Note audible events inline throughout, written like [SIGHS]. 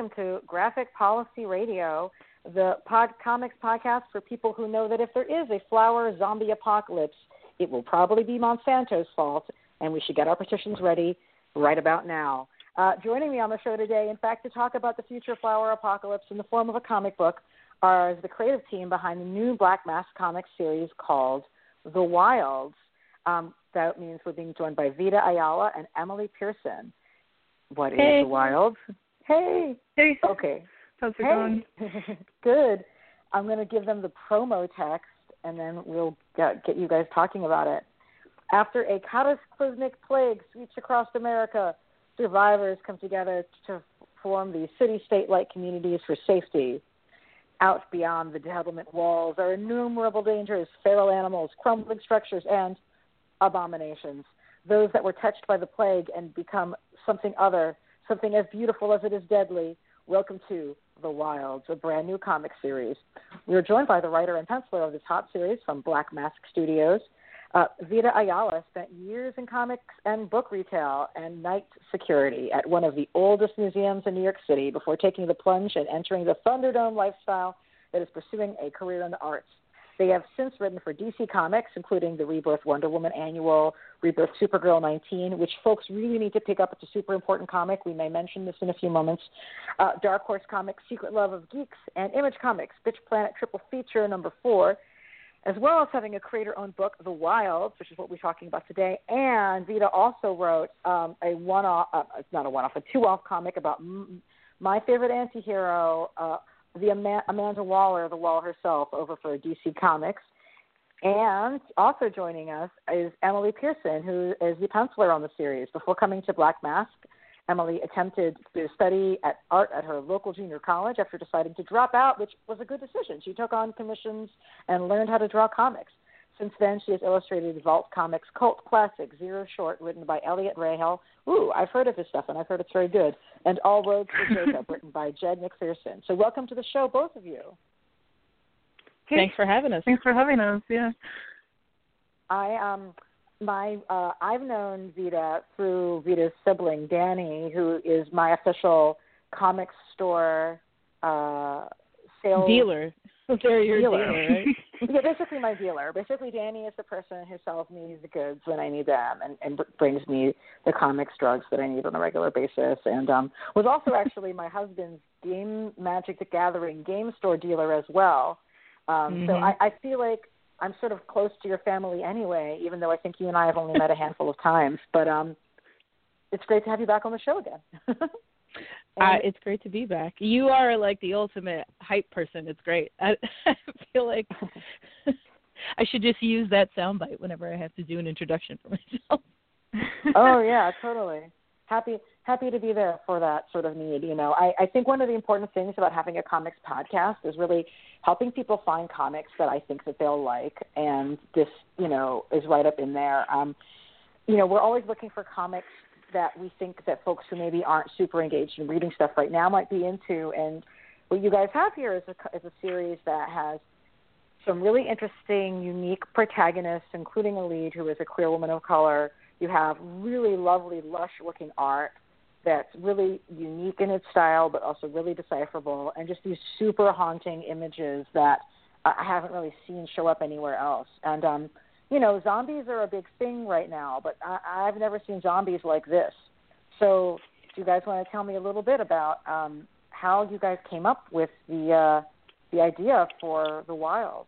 welcome to Graphic Policy Radio, the pod comics podcast for people who know that if there is a flower zombie apocalypse, it will probably be Monsanto's fault, and we should get our petitions ready right about now. Uh, joining me on the show today, in fact, to talk about the future flower apocalypse in the form of a comic book, are the creative team behind the new Black Mask comics series called The Wilds. Um, that means we're being joined by Vita Ayala and Emily Pearson. What hey. is The Wilds? Hey. Hey. Okay. How's it hey. going? [LAUGHS] Good. I'm going to give them the promo text, and then we'll get, get you guys talking about it. After a cataclysmic plague sweeps across America, survivors come together to form the city-state-like communities for safety. Out beyond the settlement walls are innumerable dangers, feral animals, crumbling structures, and abominations. Those that were touched by the plague and become something other, something as beautiful as it is deadly. Welcome to The Wilds, a brand new comic series. We are joined by the writer and penciler of this hot series from Black Mask Studios. Uh, Vita Ayala spent years in comics and book retail and night security at one of the oldest museums in New York City before taking the plunge and entering the Thunderdome lifestyle that is pursuing a career in the arts. They have since written for DC Comics, including the Rebirth Wonder Woman annual, Rebirth Supergirl 19, which folks really need to pick up. It's a super important comic. We may mention this in a few moments. Uh, Dark Horse Comics, Secret Love of Geeks, and Image Comics, Bitch Planet Triple Feature number four, as well as having a creator-owned book, The Wilds, which is what we're talking about today. And Vita also wrote um, a one-off, uh, not a one-off, a two-off comic about m- my favorite anti-hero, uh, the Amanda Waller, the Wall herself, over for DC Comics. And also joining us is Emily Pearson, who is the penciler on the series. Before coming to Black Mask, Emily attempted to study at art at her local junior college after deciding to drop out, which was a good decision. She took on commissions and learned how to draw comics. Since then, she has illustrated Vault Comics cult classic Zero Short, written by Eliot Rahal. Ooh, I've heard of his stuff, and I've heard it's very good. And All Roads to Jacob, [LAUGHS] written by Jed McPherson. So, welcome to the show, both of you. Hey. Thanks for having us. Thanks for having us. Yeah. I um my uh I've known Vita through Vita's sibling Danny, who is my official comic store uh sales dealer. [LAUGHS] They're your dealer. dealer, right? [LAUGHS] yeah, basically my dealer. Basically, Danny is the person who sells me the goods when I need them and, and brings me the comics drugs that I need on a regular basis. And um, was also [LAUGHS] actually my husband's game Magic the Gathering game store dealer as well. Um, mm-hmm. So I, I feel like I'm sort of close to your family anyway, even though I think you and I have only met a handful of times. But um, it's great to have you back on the show again. Uh, it's great to be back. You are like the ultimate hype person. It's great. [LAUGHS] I, I feel like [LAUGHS] I should just use that soundbite whenever I have to do an introduction for myself. [LAUGHS] oh yeah, totally. Happy happy to be there for that sort of need. You know, I, I think one of the important things about having a comics podcast is really helping people find comics that I think that they'll like, and this, you know, is right up in there. Um, you know, we're always looking for comics that we think that folks who maybe aren't super engaged in reading stuff right now might be into, and what you guys have here is a, is a series that has some really interesting, unique protagonists, including a lead who is a queer woman of color. You have really lovely, lush-looking art that's really unique in its style, but also really decipherable, and just these super haunting images that I haven't really seen show up anywhere else. And um, you know, zombies are a big thing right now, but I, I've never seen zombies like this. So, do you guys want to tell me a little bit about um, how you guys came up with the uh, the idea for the wild?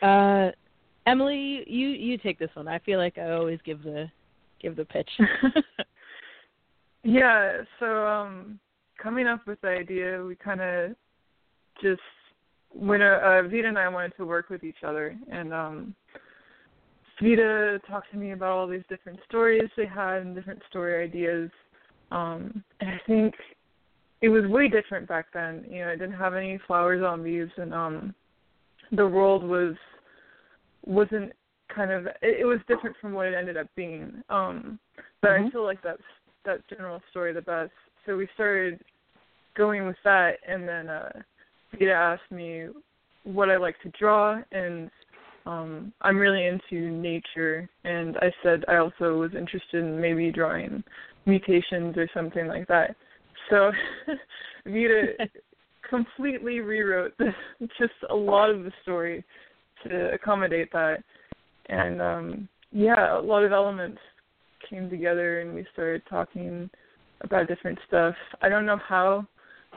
Uh, Emily, you you take this one. I feel like I always give the give the pitch. [LAUGHS] [LAUGHS] Yeah, so um coming up with the idea, we kind of just when uh, uh, Vita and I wanted to work with each other, and um Vita talked to me about all these different stories they had and different story ideas. Um and I think it was way different back then. You know, it didn't have any flower zombies and um the world was wasn't kind of it, it was different from what it ended up being. Um but mm-hmm. I feel like that's that general story the best. So we started going with that, and then uh, Vita asked me what I like to draw, and um, I'm really into nature. And I said I also was interested in maybe drawing mutations or something like that. so [LAUGHS] Vita [LAUGHS] completely rewrote the, just a lot of the story to accommodate that, and um yeah, a lot of elements came together, and we started talking about different stuff. I don't know how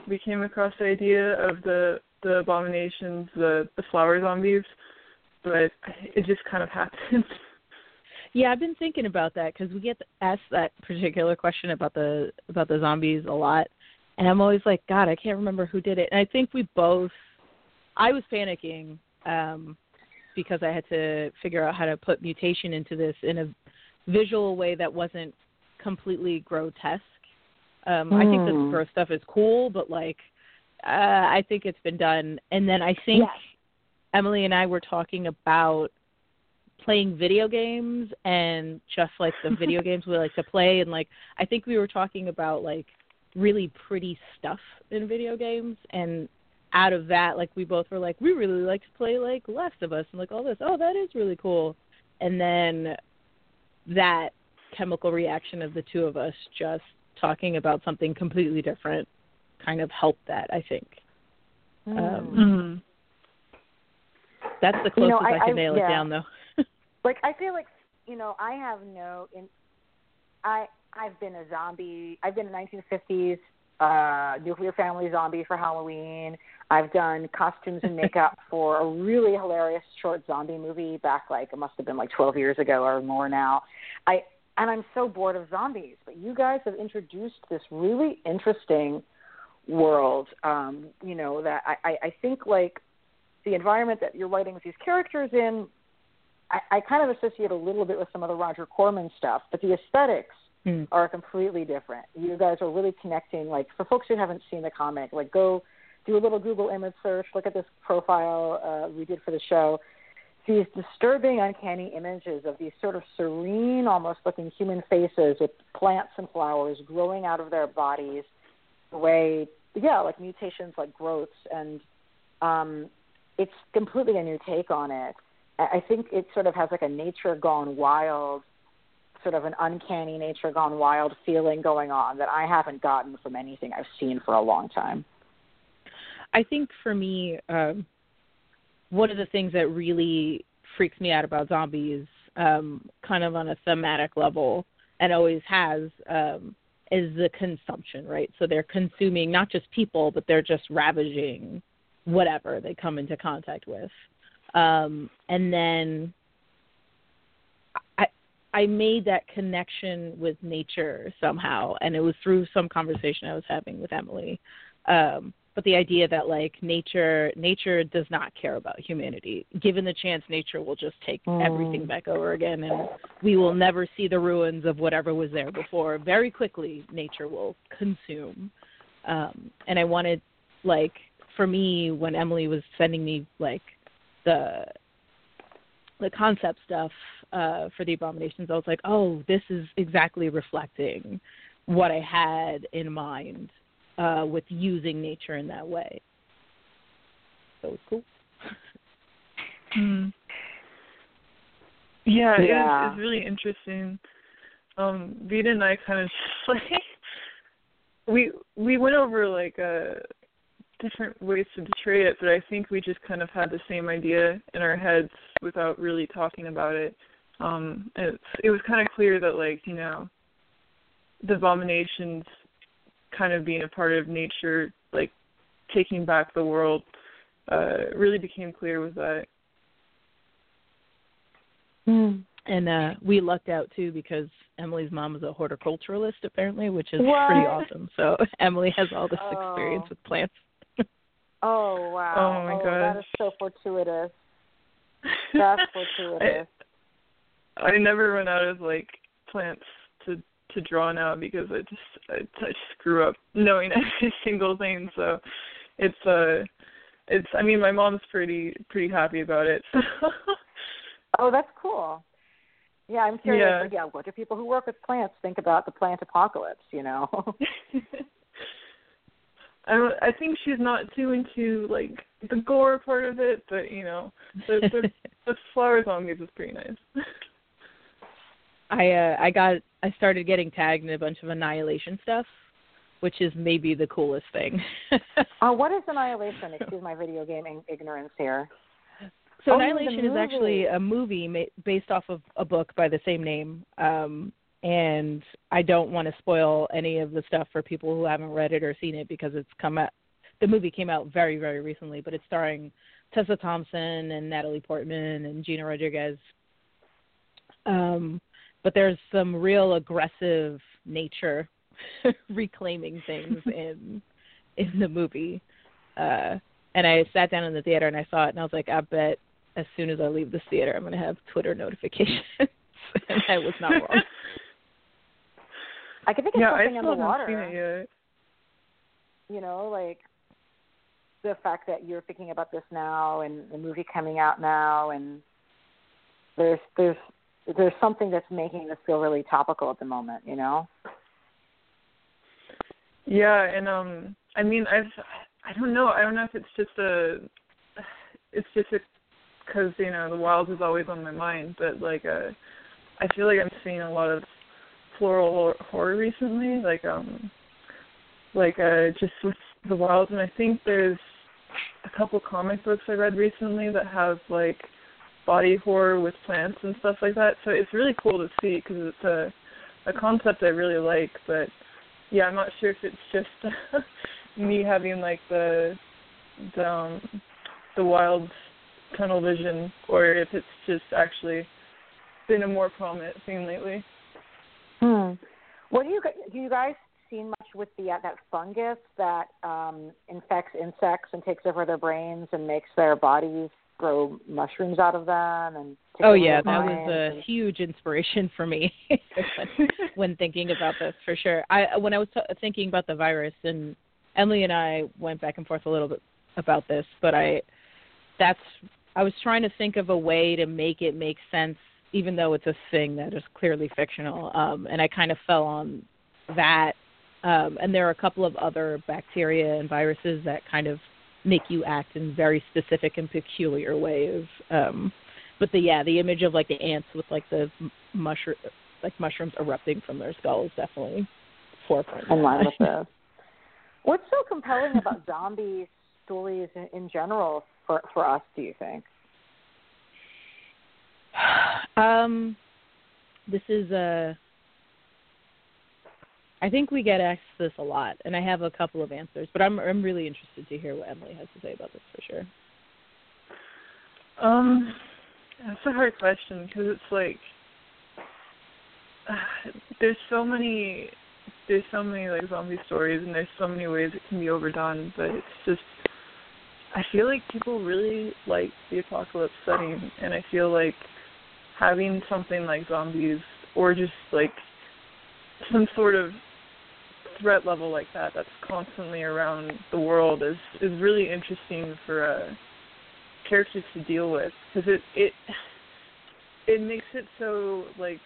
we came across the idea of the the abominations, the the flower zombies, but it just kind of happens. [LAUGHS] Yeah, I've been thinking about that because we get asked that particular question about the about the zombies a lot, and I'm always like, God, I can't remember who did it. And I think we both, I was panicking um, because I had to figure out how to put mutation into this in a visual way that wasn't completely grotesque. Um, mm. I think the hmm. gross stuff is cool, but like, uh, I think it's been done. And then I think yes. Emily and I were talking about playing video games and just like the [LAUGHS] video games we like to play. And like I think we were talking about like really pretty stuff in video games. And out of that like we both were like we really like to play like Last of Us and like all this. Oh that is really cool. And then that chemical reaction of the two of us just talking about something completely different kind of helped that I think. Mm. um mm-hmm. That's the closest you know, I, I, can nail yeah. it down though [LAUGHS] like I feel like you know I have no in I I've been a zombie. I've been a 1950s uh nuclear family zombie for Halloween. I've done costumes and [LAUGHS] makeup for a really hilarious short zombie movie back like it must have been like 12 years ago or more now. I and I'm so bored of zombies, but you guys have introduced this really interesting world um you know that I I, I think like the environment that you're writing these characters in I, I kind of associate a little bit with some of the Roger Corman stuff, but the aesthetics mm. are completely different. You guys are really connecting. Like for folks who haven't seen the comic, like go do a little Google image search, look at this profile uh, we did for the show. These disturbing, uncanny images of these sort of serene, almost looking human faces with plants and flowers growing out of their bodies, the way, yeah, like mutations, like growths, and um, it's completely a new take on it. I think it sort of has like a nature gone wild, sort of an uncanny nature gone wild feeling going on that I haven't gotten from anything I've seen for a long time. I think for me, um, one of the things that really freaks me out about zombies, um, kind of on a thematic level, and always has, um, is the consumption, right? So they're consuming not just people, but they're just ravaging whatever they come into contact with. Um, and then I I made that connection with nature somehow, and it was through some conversation I was having with Emily. Um, but the idea that like nature nature does not care about humanity. Given the chance, nature will just take mm. everything back over again, and we will never see the ruins of whatever was there before. Very quickly, nature will consume. Um, and I wanted like for me when Emily was sending me like the the concept stuff uh, for the abominations, I was like, oh, this is exactly reflecting what I had in mind uh, with using nature in that way. So it was cool. mm. Yeah, yeah. It's, it's really interesting. Um, Vita and I kind of [LAUGHS] like we we went over like a different ways to portray it, but I think we just kind of had the same idea in our heads without really talking about it. Um, it's it was kind of clear that like you know, the abominations kind of being a part of nature, like taking back the world, uh, really became clear with that. Mm. And uh we lucked out too because Emily's mom is a horticulturalist apparently, which is what? pretty awesome. So [LAUGHS] Emily has all this oh. experience with plants. Oh wow! Oh my oh, gosh, that is so fortuitous. [LAUGHS] That's fortuitous. I, I never run out of like plants to to draw now because I just I, I screw up knowing [LAUGHS] every single thing. So it's uh it's I mean my mom's pretty pretty happy about it. So. [LAUGHS] oh, that's cool. Yeah, I'm curious. Yeah. yeah, what do people who work with plants think about the plant apocalypse? You know. I I think she's not too into like the gore part of it, but you know, the the, [LAUGHS] the flower zombies is pretty nice. [LAUGHS] I uh I got I started getting tagged in a bunch of annihilation stuff. which is maybe the coolest thing. uh, [LAUGHS] what is Annihilation? Excuse my video gaming ignorance here. So oh, Annihilation is actually a movie ma- based off of a book by the same name. Um, and I don't want to spoil any of the stuff for people who haven't read it or seen it because it's come out. The movie came out very, very recently, but it's starring Tessa Thompson and Natalie Portman and Gina Rodriguez. Um, but there's some real aggressive nature [LAUGHS] reclaiming things [LAUGHS] in in the movie. Uh, and I sat down in the theater and I saw it and I was like, I bet as soon as I leave this theater, I'm going to have Twitter [LAUGHS] notifications. and I was not wrong. I can think of yeah, something I in the water. Seen it yet. You know, like the fact that you're thinking about this now and the movie coming out now and there's there's there's something that's making this feel really topical at the moment, you know? Yeah, and um I mean I've I don't know, I don't know if it's just a it's just a because you know the wild is always on my mind, but like uh I feel like I'm seeing a lot of floral horror recently, like um like uh just with the wild and I think there's a couple comic books I read recently that have like body horror with plants and stuff like that. So it's really cool to see because it's a a concept I really like. But yeah, I'm not sure if it's just [LAUGHS] me having like the the um, the wild tunnel vision or if it's just actually been a more prominent thing lately. What do you do? You guys seen much with the uh, that fungus that um, infects insects and takes over their brains and makes their bodies grow mushrooms out of them and oh yeah that was a and... huge inspiration for me [LAUGHS] when thinking about this for sure i when i was t- thinking about the virus and emily and i went back and forth a little bit about this but i that's i was trying to think of a way to make it make sense even though it's a thing that is clearly fictional um and i kind of fell on that um, and there are a couple of other bacteria and viruses that kind of make you act in very specific and peculiar ways. Um, but the yeah, the image of like the ants with like the mushroom, like mushrooms erupting from their skulls, definitely forefront. In line with this. [LAUGHS] What's so compelling about zombie stories in general for for us? Do you think? Um, this is a I think we get asked this a lot, and I have a couple of answers, but I'm I'm really interested to hear what Emily has to say about this for sure. Um, that's a hard question because it's like uh, [SIGHS] there's so many there's so many like zombie stories, and there's so many ways it can be overdone, but it's just I feel like people really like the apocalypse setting, and I feel like having something like zombies or just like some sort of threat level like that that's constantly around the world is is really interesting for uh, characters to deal with. Because it it it makes it so like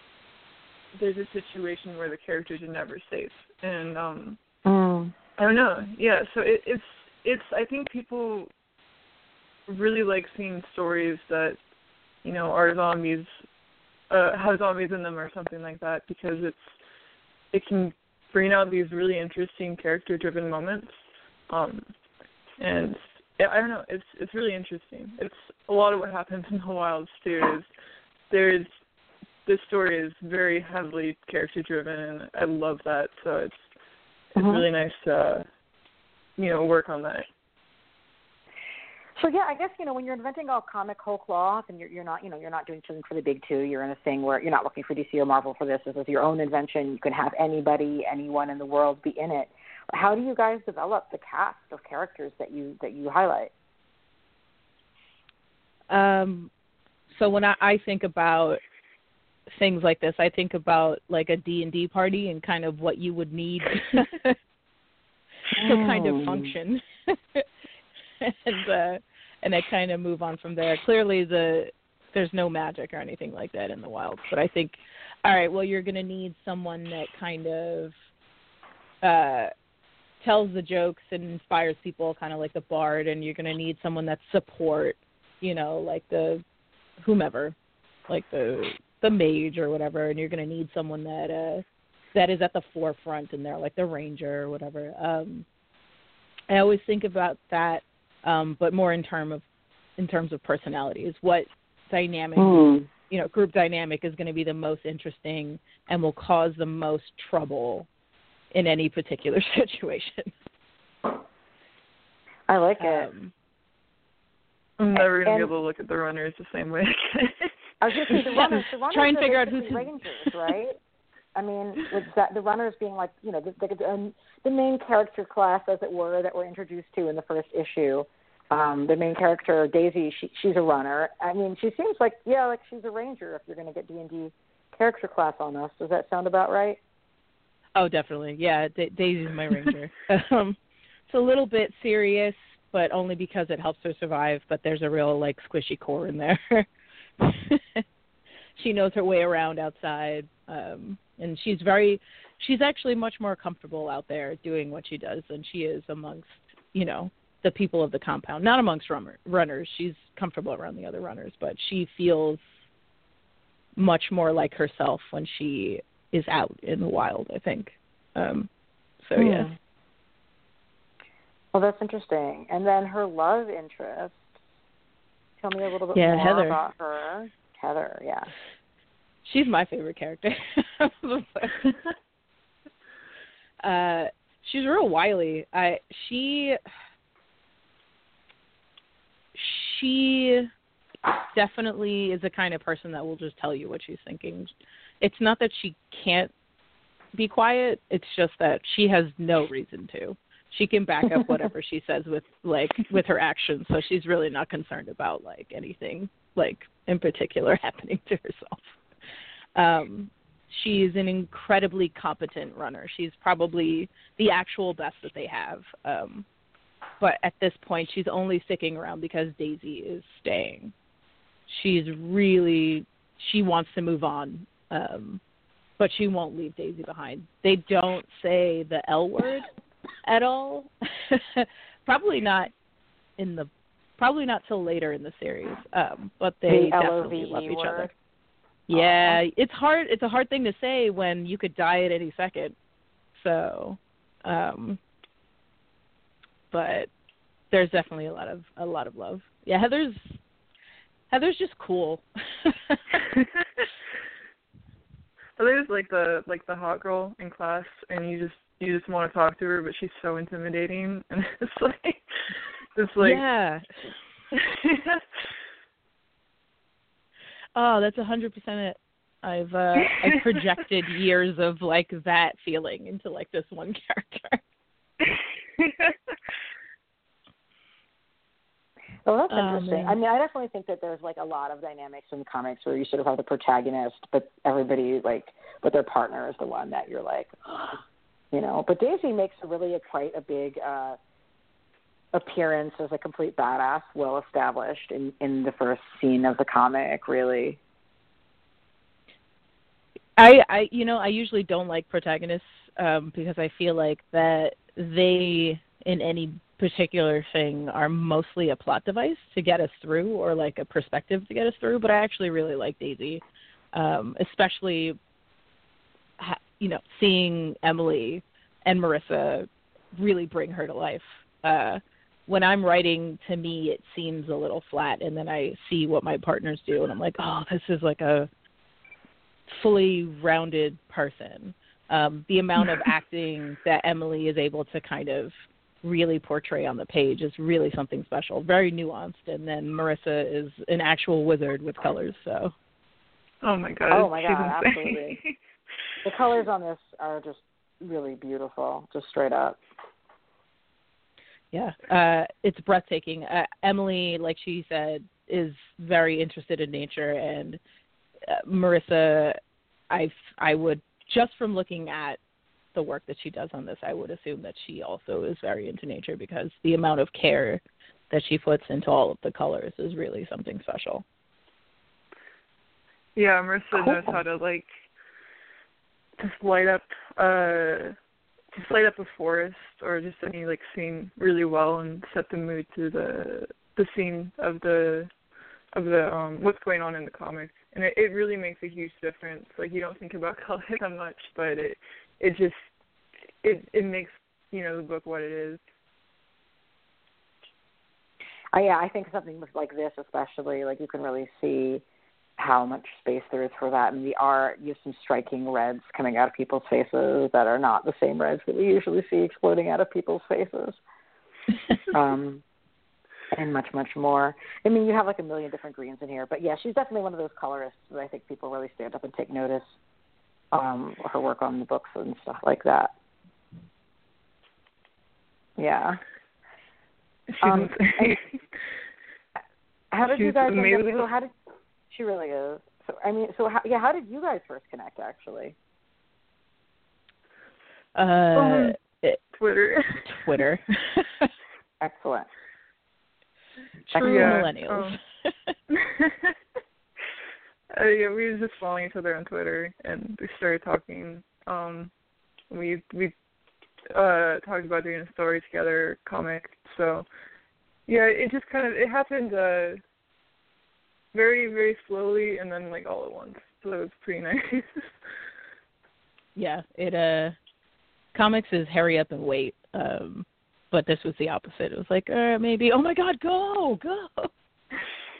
there's a situation where the characters are never safe. And um mm. I don't know. Yeah so it, it's it's I think people really like seeing stories that you know are zombies uh have zombies in them or something like that because it's it can bring out these really interesting character driven moments. Um, and I don't know, it's it's really interesting. It's a lot of what happens [LAUGHS] in the wilds too is there's this story is very heavily character driven and I love that. So it's it's mm-hmm. really nice to uh, you know, work on that. So yeah, I guess you know when you're inventing a comic whole cloth, and you're you're not you know you're not doing something for the big two. You're in a thing where you're not looking for DC or Marvel for this. This is your own invention. You can have anybody, anyone in the world be in it. How do you guys develop the cast of characters that you that you highlight? Um, so when I, I think about things like this, I think about like a D and D party and kind of what you would need [LAUGHS] to kind of hmm. function. [LAUGHS] [LAUGHS] and uh, and I kind of move on from there. Clearly, the there's no magic or anything like that in the wild, but I think, all right, well, you're going to need someone that kind of uh, tells the jokes and inspires people, kind of like the bard, and you're going to need someone that support, you know, like the whomever, like the the mage or whatever, and you're going to need someone that uh that is at the forefront and they're like the ranger or whatever. Um I always think about that um but more in term of in terms of personalities. What dynamic Mm. you know, group dynamic is going to be the most interesting and will cause the most trouble in any particular [LAUGHS] situation. I like it. Um, I'm never gonna be able to look at the runners the same way. I was just saying the [LAUGHS] runners. The runners Try and figure out basically who's who. rangers, right? I mean, with that, the runners being like you know the the, um, the main character class, as it were, that we're introduced to in the first issue. Um, the main character Daisy, she she's a runner. I mean, she seems like yeah, like she's a ranger. If you're going to get D and D character class on us, does that sound about right? oh, definitely. Yeah, da- Daisy's my ranger. [LAUGHS] um, it's a little bit serious, but only because it helps her survive. But there's a real like squishy core in there. [LAUGHS] she knows her way around outside, um, and she's very. She's actually much more comfortable out there doing what she does than she is amongst you know the people of the compound. Not amongst runner, runners. She's comfortable around the other runners, but she feels much more like herself when she is out in the wild. I think. Um, so Hmm. yeah. Well, that's interesting. And then her love interest. Tell me a little bit Yeah, more Heather. about her. Heather, yeah. She's my favorite character. [LAUGHS] uh, she's real wily. I she she definitely is the kind of person that will just tell you what she's thinking. It's not that she can't be quiet. It's just that she has no reason to. She can back up whatever she [LAUGHS] says with like with her actions, so she's really not concerned about like anything like in particular [LAUGHS] happening to herself. Um, she's an incredibly competent runner. She's probably the actual best that they have. Um, but at this point, she's only sticking around because Daisy is staying. She's really she wants to move on, um, but she won't leave Daisy behind. They don't say the L word at all. [LAUGHS] probably not in the probably not till later in the series. Um, but they The definitely LOVE love each other. Word. Yeah, it's hard. It's a hard thing to say when you could die at any second. So, um, but there's definitely a lot of a lot of love. Yeah, Heather's Heather's just cool. [LAUGHS] [LAUGHS] Heather's like the like the hot girl in class, and you just you just want to talk to her, but she's so intimidating, and [LAUGHS] it's like it's like yeah. Oh, that's a hundred percent it. I've uh I've [LAUGHS] projected years of like that feeling into like this one [LAUGHS] character. [LAUGHS] Well, that's Oh, interesting. man. I mean, I definitely think that there's like a lot of dynamics in comics where you sort of have the protagonist, but everybody like, but their partner is the one that you're like, [GASPS] you know. But Daisy makes a really a, quite a big uh appearance as a complete badass, well established in in the first scene of the comic. Really, I, I you know I usually don't like protagonists um, because I feel like that they in any particular thing are mostly a plot device to get us through or like a perspective to get us through. But I actually really like Daisy, um, especially you know seeing Emily and Marissa really bring her to life. Uh, when I'm writing, to me it seems a little flat, and then I see what my partners do, and I'm like, oh, this is like a fully rounded person. Um, the amount of [LAUGHS] acting that Emily is able to kind of really portray on the page is really something special, very nuanced. And then Marissa is an actual wizard with colors. So oh my god, Oh my God, absolutely. [LAUGHS] the colors on this are just really beautiful, just straight up. Yeah, uh, it's breathtaking. Uh, Emily, like she said, is very interested in nature, and uh, Marissa, I I would just from looking at the work that she does on this, I would assume that she also is very into nature because the amount of care that she puts into all of the colors is really something special. Yeah, Marissa knows how to like just light up uh just light up a forest or just any like scene really well and set the mood to the the scene of the of the um what's going on in the comic. And it, it really makes a huge difference. Like you don't think about [LAUGHS] color that much, but it it just it it makes you know the book what it is. Uh, yeah, I think something like this, especially, like you can really see how much space there is for that. And the art, you have some striking reds coming out of people's faces that are not the same reds that we usually see exploding out of people's faces. [LAUGHS] um, and much, much more. I mean, you have like a million different greens in here, but yeah, she's definitely one of those colorists that I think people really stand up and take notice. Um, her work on the books and stuff like that. Yeah. Um, [LAUGHS] how did She's you guys? up, so how did she really is? So I mean, so how, yeah, how did you guys first connect? Actually, Uh, Um, it- Twitter. Twitter. [LAUGHS] excellent. True Yeah, millennials. um, [LAUGHS] uh, yeah, we were just following each other on Twitter, and we started talking. Um, we we uh talked about doing a story together, comic. So yeah, it just kind of it happened uh very very slowly, and then like all at once. So that was pretty [LAUGHS] nice. yeah, it uh comics is hurry up and wait. Um but this was the opposite. It was like, uh maybe oh my god, go, go. [LAUGHS]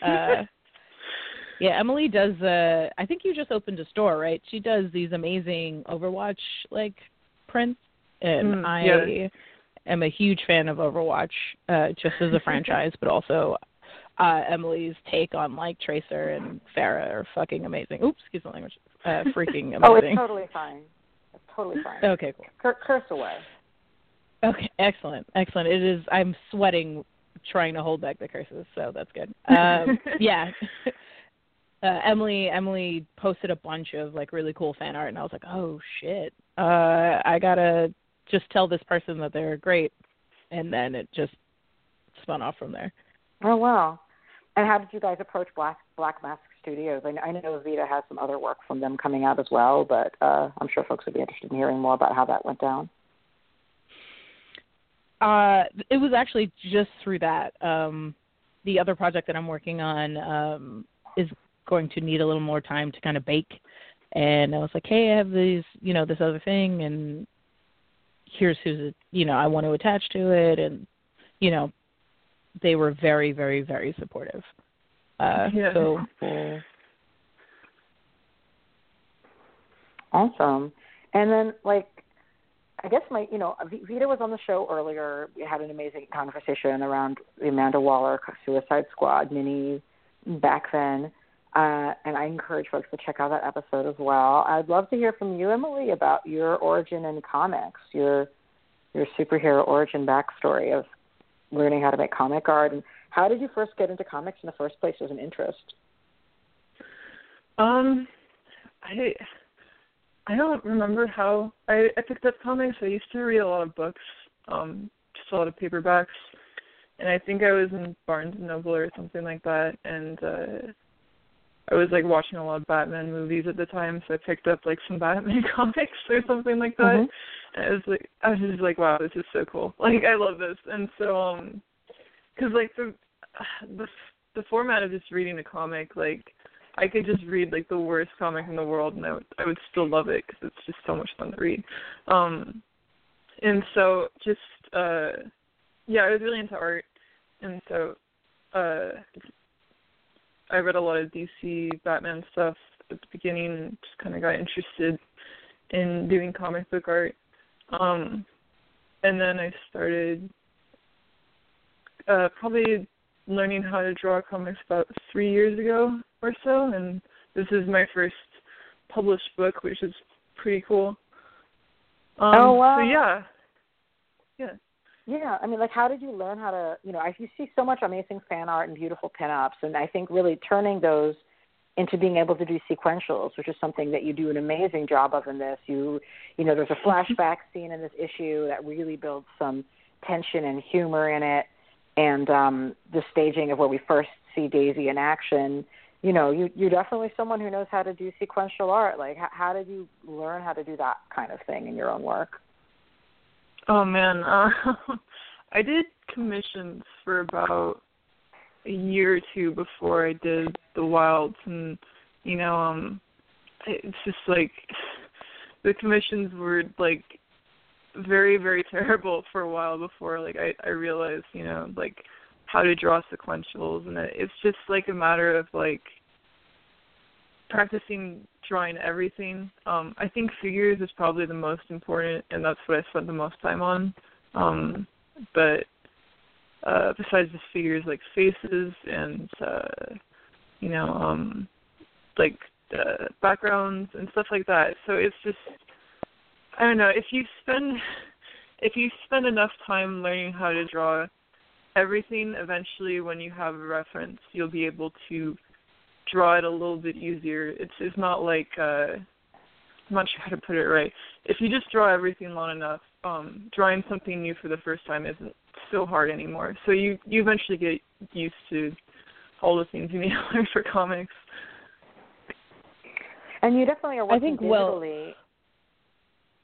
Uh yeah, Emily does uh I think you just opened a store, right? She does these amazing Overwatch like prints and Mm, I yeah. am a huge fan of Overwatch, uh just as a [LAUGHS] franchise, but also uh Emily's take on like Tracer and Pharah are fucking amazing. Oops, excuse my language. Uh [LAUGHS] freaking amazing. Oh, it's totally fine. It's totally fine. Okay, cool. Cur- curse away. Okay, excellent, excellent. It is. I'm sweating trying to hold back the curses, so that's good. [LAUGHS] Um, yeah. [LAUGHS] Uh, Emily Emily posted a bunch of like really cool fan art, and I was like, oh shit, uh, I gotta just tell this person that they're great, and then it just spun off from there. Oh wow! And how did you guys approach Black Black Mask Studios? I, know Vita has some other work from them coming out as well, but uh, I'm sure folks would be interested in hearing more about how that went down. Uh, it was actually just through that. Um, the other project that I'm working on um, is going to need a little more time to kind of bake, and I was like, hey, I have these, you know, this other thing, and here's who's, you know, I want to attach to it, and you know, they were very, very, very supportive. Uh, Yeah. So Cool. Awesome. And then, like, I guess my, you know, V- Vita was on the show earlier. We had an amazing conversation around the Amanda Waller Suicide Squad mini back then. Uh, and I encourage folks to check out that episode as well. I'd love to hear from you, Emily, about your origin in comics, your your superhero origin backstory of learning how to make comic art, and how did you first get into comics in the first place as an interest? Um, I I don't remember how I I picked up comics. I used to read a lot of books, um, just a lot of paperbacks, and I think I was in Barnes and Noble or something like that, and uh I was like watching a lot of Batman movies at the time, so I picked up like some Batman [LAUGHS] comics or something like that. Mhm. And I was like, I was just like, wow, this is so cool. [LAUGHS] Like, I love this. And so, um, because like the [SIGHS] the the format of just reading a comic, like, I could just read like the worst comic in the world, and I would I would still love it because it's just so much fun to read. Um, and so just uh, yeah, I was really into art, and so uh, I read a lot of DC Batman stuff at the beginning, and just kind of got interested in doing comic book art. Um, and then I started uh, probably learning how to draw comics about three years ago or so, and this is my first published book, which is pretty cool. Um, Oh, wow. So yeah, yeah. Yeah, I mean, like, how did you learn how to, you know, I you see so much amazing fan art and beautiful pinups, and I think really turning those into being able to do sequentials, which is something that you do an amazing job of in this. You, you know, there's a flashback scene in this issue that really builds some tension and humor in it, and um, the staging of where we first see Daisy in action. You know, you you're definitely someone who knows how to do sequential art. Like, how, how did you learn how to do that kind of thing in your own work? Oh man, uh, [LAUGHS] I did commissions for about a year or two before I did the Wilds, and you know, um, it's just like [SIGHS] the commissions were like very very [LAUGHS] terrible for a while before like I I realized you know like how to draw sequentials and it's just like a matter of like practicing drawing everything. Um, I think figures is probably the most important, and that's what I spent the most time on. Um, but uh, besides the figures, like faces and uh, you know, um, like uh, backgrounds and stuff like that. So it's just I don't know if you spend if you spend enough time learning how to draw everything, eventually when you have a reference, you'll be able to draw it a little bit easier. It's it's not like uh I'm not sure how to put it right. If you just draw everything long enough, um, drawing something new for the first time isn't so hard anymore. So you you eventually get used to all the things you need [LAUGHS] to learn for comics. And you definitely are working I think, digitally.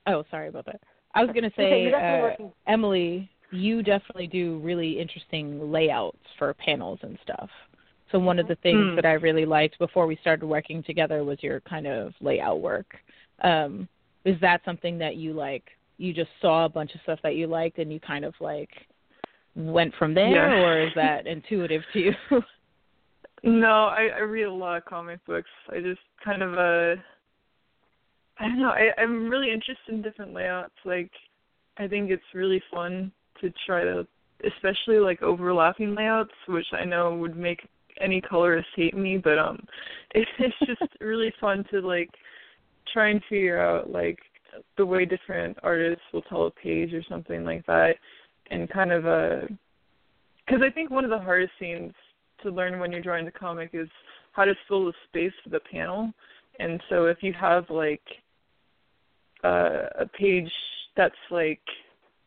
Well, oh, sorry about that. I was going [LAUGHS] to say, uh, Emily, you definitely do really interesting layouts for panels and stuff. So one of the things mm. that I really liked before we started working together was your kind of layout work. Um, is that something that you like? You just saw a bunch of stuff that you liked, and you kind of like went from there, yeah. or is that intuitive to you? [LAUGHS] no, I, I read a lot of comic books. I just kind of uh, I don't know. I, I'm really interested in different layouts. Like, I think it's really fun to try to, especially like overlapping layouts, which I know would make any colorists hate me, but um, [LAUGHS] it, it's just really fun to like try and figure out like the way different artists will tell a page or something like that, and kind of uh, because I think one of the hardest things to learn when you're drawing the comic is how to fill the space for the panel. And so if you have like uh, a page that's like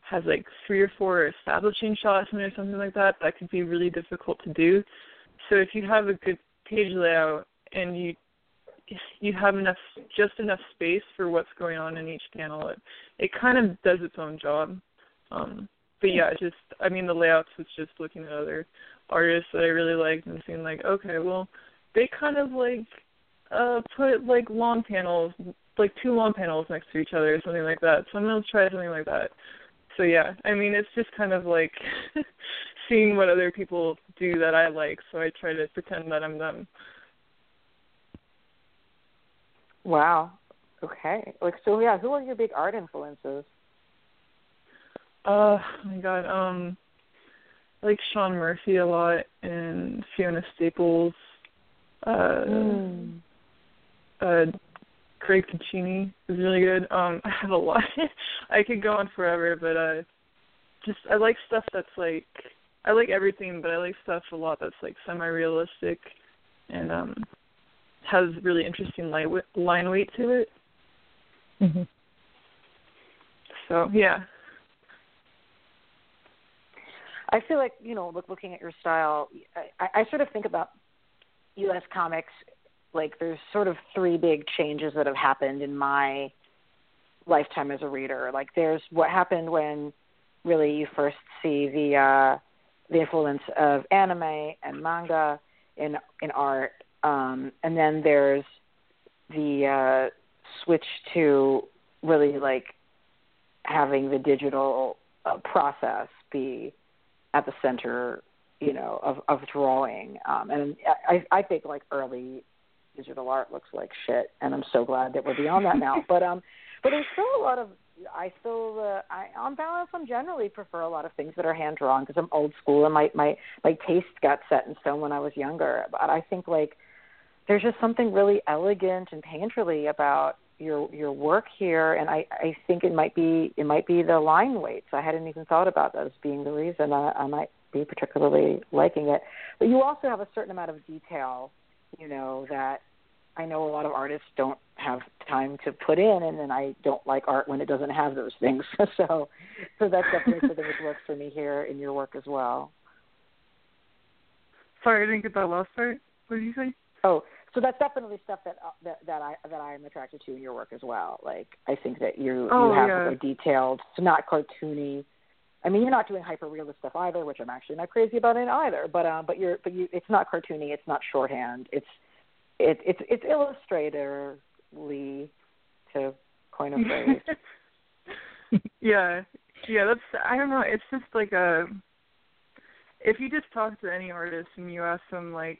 has like three or four establishing shots in it or something like that, that could be really difficult to do. So if you have a good page layout and you you have enough just enough space for what's going on in each panel, it it kind of does its own job. Um but yeah, just I mean the layouts was just looking at other artists that I really liked and seeing like, okay, well they kind of like uh put like long panels like two long panels next to each other or something like that. So I'm gonna try something like that. So yeah, I mean it's just kind of like [LAUGHS] seeing what other people do that I like, so I try to pretend that I'm them. Wow. Okay. Like so yeah, who are your big art influences? Uh oh my god, um I like Sean Murphy a lot and Fiona Staples. Uh mm. uh Craig Piccini is really good. Um [LAUGHS] I have a lot I could go on forever, but uh just I like stuff that's like I like everything, but I like stuff a lot that's like semi-realistic and um has really interesting line line weight to it. Mm-hmm. So yeah. I feel like you know, look, looking at your style, I, I sort of think about U.S. comics like there's sort of three big changes that have happened in my lifetime as a reader. Like there's what happened when really you first see the uh the influence of anime and manga in in art, um, and then there's the uh, switch to really like having the digital uh, process be at the center, you know, of of drawing. Um, and I I think like early digital art looks like shit, and I'm so glad that we're beyond that now. [LAUGHS] but um, but there's still a lot of I still, uh, I on balance, I'm generally prefer a lot of things that are hand drawn because I'm old school and my my my taste got set in stone when I was younger. But I think like there's just something really elegant and painterly about your your work here, and I I think it might be it might be the line weights. I hadn't even thought about that as being the reason I, I might be particularly liking it. But you also have a certain amount of detail, you know, that I know a lot of artists don't have time to put in, and then I don't like art when it doesn't have those things. [LAUGHS] so, so that's definitely [LAUGHS] something that works for me here in your work as well. Sorry, I didn't get that last part. What did you say? Oh, so that's definitely stuff that uh, that that I that I am attracted to in your work as well. Like I think that you oh, you have yeah. a detailed, it's not cartoony. I mean, you're not doing hyper realist stuff either, which I'm actually not crazy about it either. But um, but you're but you, it's not cartoony. It's not shorthand. It's it, it's it's illustratorly to coin a phrase. [LAUGHS] yeah, yeah. That's I don't know. It's just like a. If you just talk to any artist and you ask them like,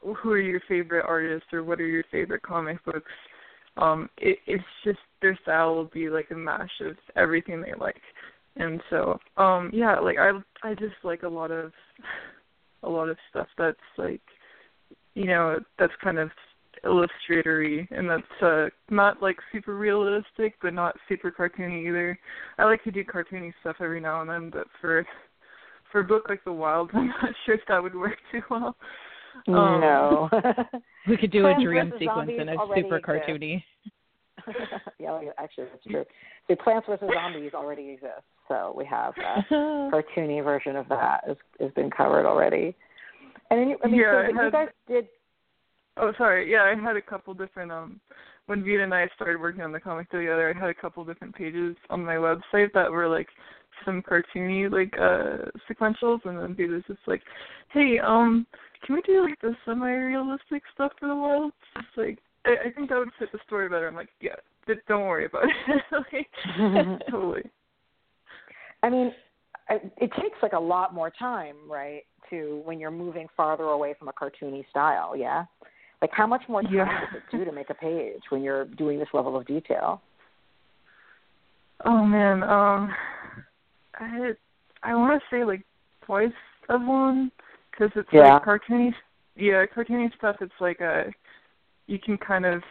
who are your favorite artists or what are your favorite comic books, um, it, it's just their style will be like a mash of everything they like, and so um, yeah, like I I just like a lot of a lot of stuff that's like, you know, that's kind of illustratory and that's uh not like super realistic but not super cartoony either. I like to do cartoony stuff every now and then, but for for a book like The Wild, [LAUGHS] I'm not sure if that would work too well. Um, no. [LAUGHS] we could do a dream sequence and it's super cartoony. [LAUGHS] yeah, actually that's true. The Plants vs Zombies already exists, so we have a cartoony version of that has has been covered already. And then you, I mean, yeah, so had, you guys did Oh, sorry. Yeah, I had a couple different um when Vita and I started working on the comic together, I had a couple different pages on my website that were like some cartoony like uh sequentials and then Vita's just like, Hey, um, can we do like the semi realistic stuff for the world? It's like I, I think that would fit the story better. I'm like, Yeah, don't worry about it. [LAUGHS] like, [LAUGHS] totally. I mean, it takes like a lot more time, right? To when you're moving farther away from a cartoony style, yeah. Like, how much more time yeah. does it do to make a page when you're doing this level of detail? Oh man, um, I I want to say like twice as long because it's yeah. like cartoony. Yeah, cartoony stuff. It's like a you can kind of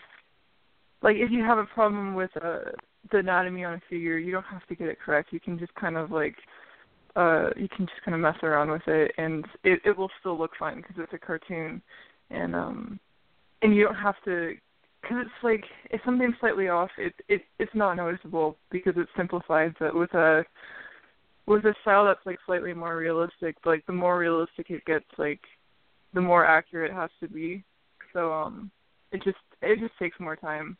like if you have a problem with uh the anatomy on a figure, you don't have to get it correct. You can just kind of like uh you can just kind of mess around with it and it it will still look fine because it's a cartoon. And um and you don't have to because it's like if something's slightly off it it it's not noticeable because it's simplified but with a with a style that's like slightly more realistic like the more realistic it gets like the more accurate it has to be. So um it just it just takes more time.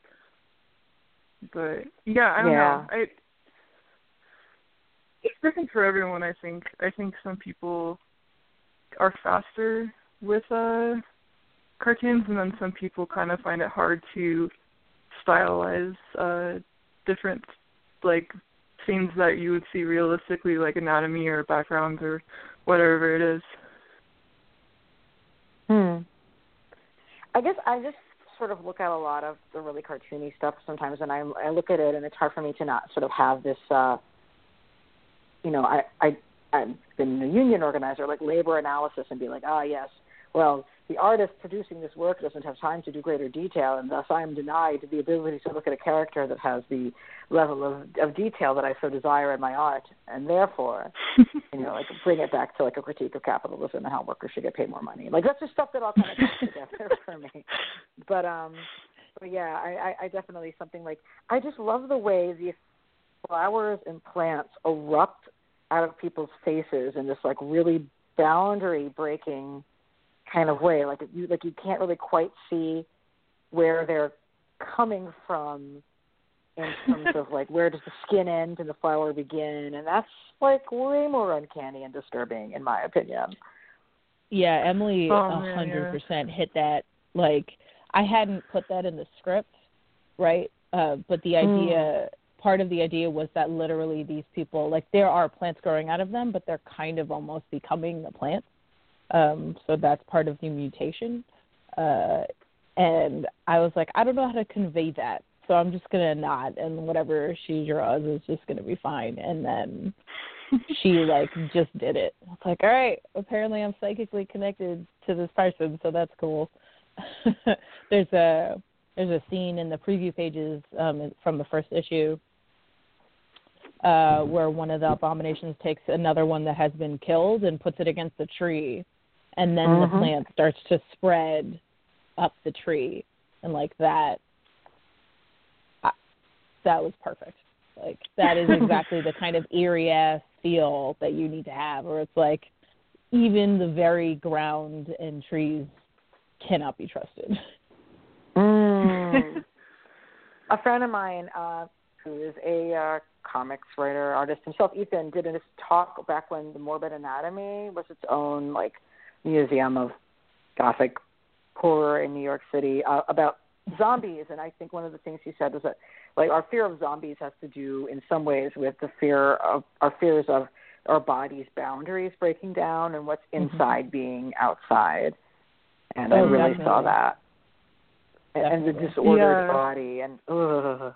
But yeah i don't yeah. know i it's different for everyone i think i think some people are faster with uh cartoons, and then some people kind of find it hard to stylize uh, different like scenes that you would see realistically, like anatomy or backgrounds or whatever it is. Hmm. I guess I just sort of look at a lot of the really cartoony stuff sometimes, and I I look at it, and it's hard for me to not sort of have this. uh You know, I I I've been a union organizer, like labor analysis, and be like, ah, yes, well, the artist producing this work doesn't have time to do greater detail, and thus I am denied the ability to look at a character that has the level of, of detail that I so desire in my art, and therefore, [LAUGHS] you know, like bring it back to like a critique of capitalism and how workers should get paid more money. Like that's just stuff that all kind of comes together [LAUGHS] for me. But um, but yeah, I, I, I definitely something like I just love the way these flowers and plants erupt out of people's faces in this like really boundary breaking kind of way. Like you like you can't really quite see where they're coming from in [LAUGHS] terms of like where does the skin end and the flower begin, and that's like way more uncanny and disturbing in my opinion. Yeah, Emily oh, a hundred percent hit that. Like I hadn't put that in the script, right? Uh, but the idea, mm. Part of the idea was that literally these people, like there are plants growing out of them, but they're kind of almost becoming the plants. Um, so that's part of the mutation. Uh, and I was like, I don't know how to convey that. So I'm just gonna nod and whatever she draws is just gonna be fine. And then [LAUGHS] she like just did it. I was like, all right, apparently I'm psychically connected to this person, so that's cool. [LAUGHS] there's a there's a scene in the preview pages um, from the first issue uh, where one of the abominations takes another one that has been killed and puts it against the tree, and then mm-hmm. the plant starts to spread up the tree, and like that, I, that was perfect. Like that is [LAUGHS] exactly the kind of eerie ass feel that you need to have, where it's like even the very ground and trees cannot be trusted. Mm. [LAUGHS] a friend of mine uh, who is a uh, comics writer artist himself, Ethan, did a talk back when the Morbid Anatomy was its own like museum of gothic horror in New York City uh, about zombies. And I think one of the things he said was that like our fear of zombies has to do in some ways with the fear of our fears of our body's boundaries breaking down and what's Mm-hmm. inside being outside. And I Oh, really definitely. saw that. And, and the disordered Yeah. body and ugh.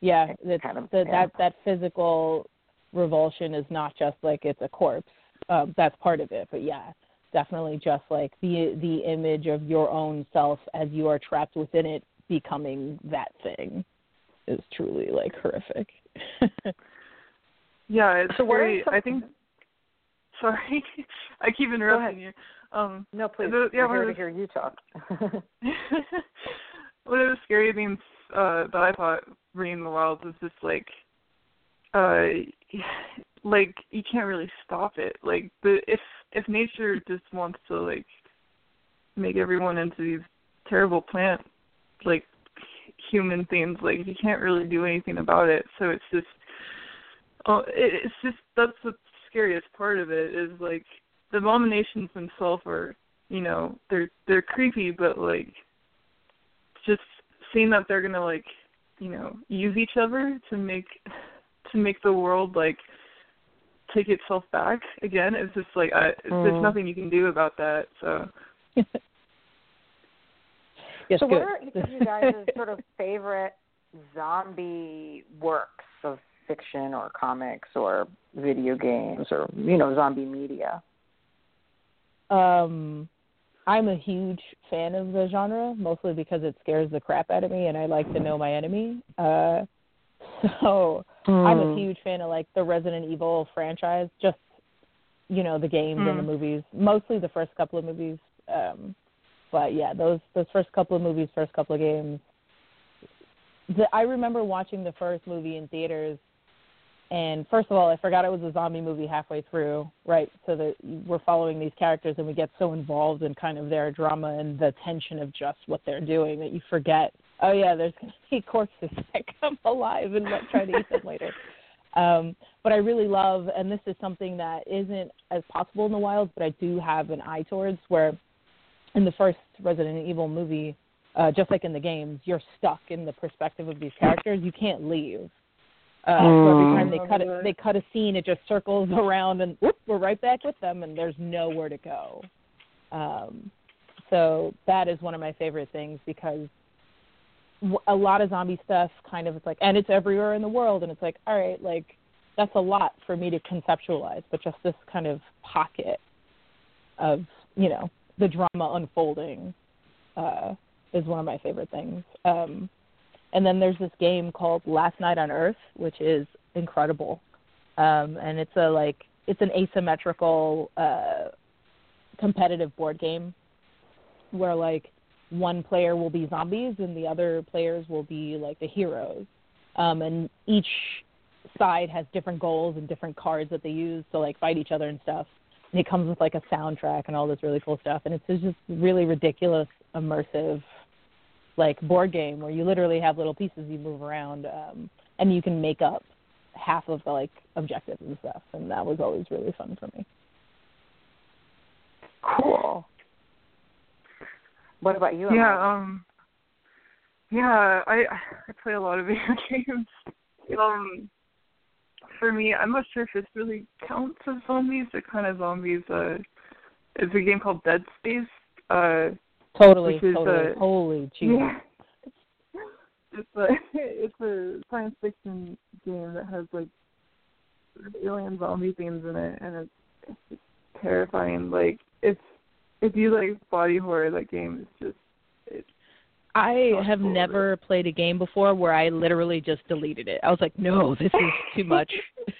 Yeah, that kind of- the, yeah. that that physical revulsion is not just like it's a corpse. Um, that's part of it, but yeah, definitely just like the the image of your own self as you are trapped within it becoming that thing is truly like horrific. [LAUGHS] Yeah, it's So what are very. some- I think. Sorry, [LAUGHS] I keep interrupting you. Um, No, please. The- yeah, I'm here one to hear you talk. one of the scary things uh that I thought reading the wild was just like uh [SIGHS] like you can't really stop it. Like the if if nature just wants to like make everyone into these terrible plant like human things, like you can't really do anything about it. So it's just oh it, it's just that's the scariest part of it is like the abominations themselves are you know they're they're creepy but like just seeing that they're gonna like you know use each other to make to make the world like take itself back again it's just like I, Mm. there's nothing you can do about that so [LAUGHS] yes, so good. what are each of you guys' [LAUGHS] sort of favorite zombie works of fiction or comics or video games or you know zombie media? Um, I'm a huge fan of the genre, mostly because it scares the crap out of me, and I like to know my enemy. Uh, [LAUGHS] so I'm a huge fan of like the Resident Evil franchise, just you know the games and the Mm. movies, mostly the first couple of movies. Um, but yeah, those those first couple of movies, first couple of games. The, I remember watching the first movie in theaters and first of all, I forgot it was a zombie movie halfway through, right? So that we're following these characters and we get so involved in kind of their drama and the tension of just what they're doing that you forget, oh yeah, there's going to be [LAUGHS] corpses that come alive and let, try to eat them later. Um, but I really love, and this is something that isn't as possible in the wild, but I do have an eye towards where in the first Resident Evil movie, uh, just like in the games, you're stuck in the perspective of these characters. You can't leave. Uh, so every time they cut it, they cut a scene, it just circles [LAUGHS] around, and whoop, we're right back with them, and there's nowhere to go. Um, so that is one of my favorite things because w- a lot of zombie stuff kind of it's like, and it's everywhere in the world, and it's like, all right, like that's a lot for me to conceptualize, but just this kind of pocket of you know the drama unfolding uh, is one of my favorite things. Um, and then there's this game called Last Night on Earth, which is incredible. Um, and it's a like it's an asymmetrical uh, competitive board game where like one player will be zombies and the other players will be like the heroes. Um, and each side has different goals and different cards that they use to like fight each other and stuff. And it comes with like a soundtrack and all this really cool stuff. And it's just really ridiculous, immersive like board game where you literally have little pieces you move around um and you can make up half of the like objectives and stuff and that was always really fun for me Cool. What about you? yeah Emily? um yeah i i play a lot of [LAUGHS] video games um for me i'm not sure if this really counts as zombies or kind of zombies uh it's a game called dead space uh totally totally uh, holy [LAUGHS] Jesus. Yeah. It's a [LAUGHS] it's a science fiction game that has like alien zombie themes in it, and it's, it's just terrifying. Like if if you like body horror, that game is just it's I have never played a game before where I literally just deleted it. I was like, no, this is too much.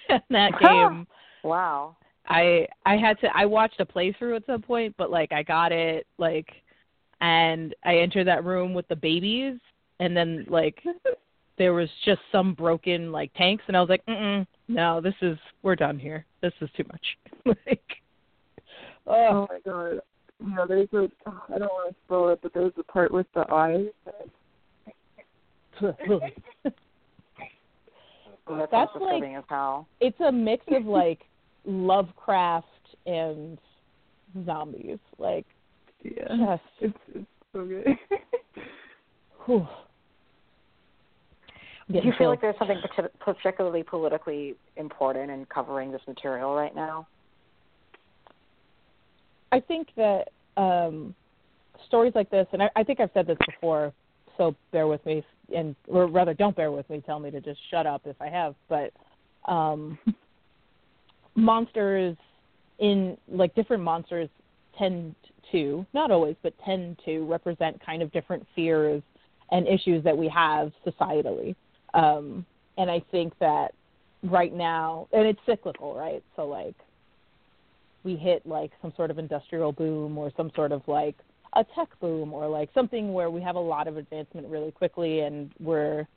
[LAUGHS] that game wow. I I had to I watched a playthrough at some point, but like I got it like and I entered that room with the babies and then like [LAUGHS] there was just some broken like tanks and I was like, Mm no, this is we're done here. This is too much. [LAUGHS] like oh oh my god. You know, there's a oh, I don't want to spoil it, but there's a part with the eyes. Oh, that [LAUGHS] That's sounds like- as hell. it's a mix of like Lovecraft and zombies. Like Yeah, just it's it's so good. [LAUGHS] whew. Do you feel like there's something particularly politically important in covering this material right now? I think that um, stories like this, and I, I think I've said this before, so bear with me, and or rather, don't bear with me. Tell me to just shut up if I have. But um, [LAUGHS] monsters in like different monsters tend to, not always, but tend to represent kind of different fears and issues that we have societally. Um, and I think that right now, and it's cyclical, right? So like we hit like some sort of industrial boom or some sort of like a tech boom or like something where we have a lot of advancement really quickly and we're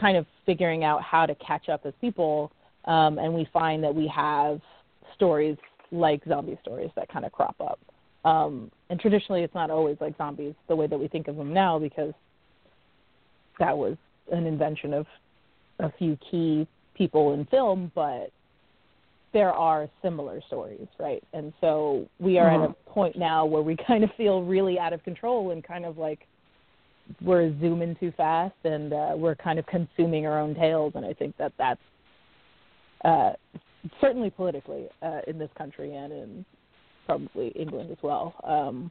kind of figuring out how to catch up as people um, and we find that we have stories like zombie stories that kind of crop up um, and traditionally it's not always like zombies the way that we think of them now because that was an invention of a few key people in film but there are similar stories, right? And so we are mm-hmm. at a point now where we [LAUGHS] kind of feel really out of control and kind of like we're zooming too fast and uh, we're kind of consuming our own tales. And I think that that's uh, certainly politically uh, in this country and in probably England as well. Um,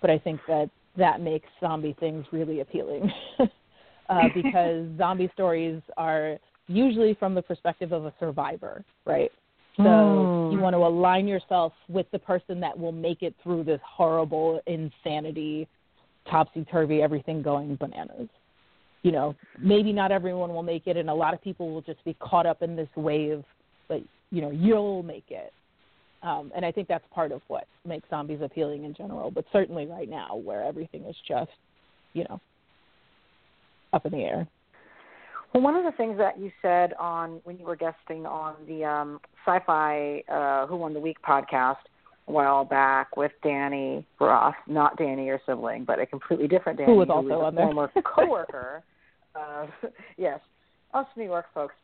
but I think that that makes zombie things really appealing [LAUGHS] uh, [LAUGHS] because zombie stories are usually from the perspective of a survivor, right? So mm. you want to align yourself with the person that will make it through this horrible insanity, topsy turvy, everything going bananas. You know, maybe not everyone will make it, and a lot of people will just be caught up in this wave, but you know, you'll make it. Um, and I think that's part of what makes zombies appealing in general. But certainly right now, where everything is just, you know, up in the air. Well, one of the things that you said on when you were guesting on the um, Sci-Fi uh, Who Won the Week podcast a while back with Danny Ross, not Danny your sibling, but a completely different Danny, who was also who was a former [LAUGHS] coworker. Uh, [LAUGHS] yes, us New York folks,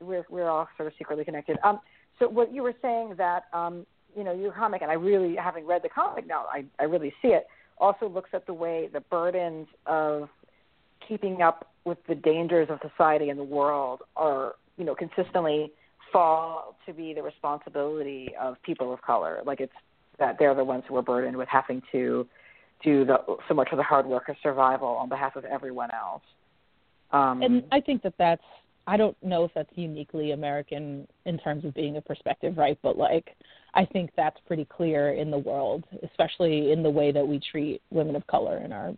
we're we're all sort of secretly connected. Um, so what you were saying that um, you know your comic, and I really, having read the comic now, I I really see it. Also looks at the way the burdens of keeping up with the dangers of society and the world are, you know, consistently fall to be the responsibility of people of color. Like it's that they're the ones who are burdened with having to do the so much of the hard work of survival on behalf of everyone else. Um, and I think that that's I don't know if that's uniquely American in terms of being a perspective, right? But like I think that's pretty clear in the world, especially in the way that we treat women of color in our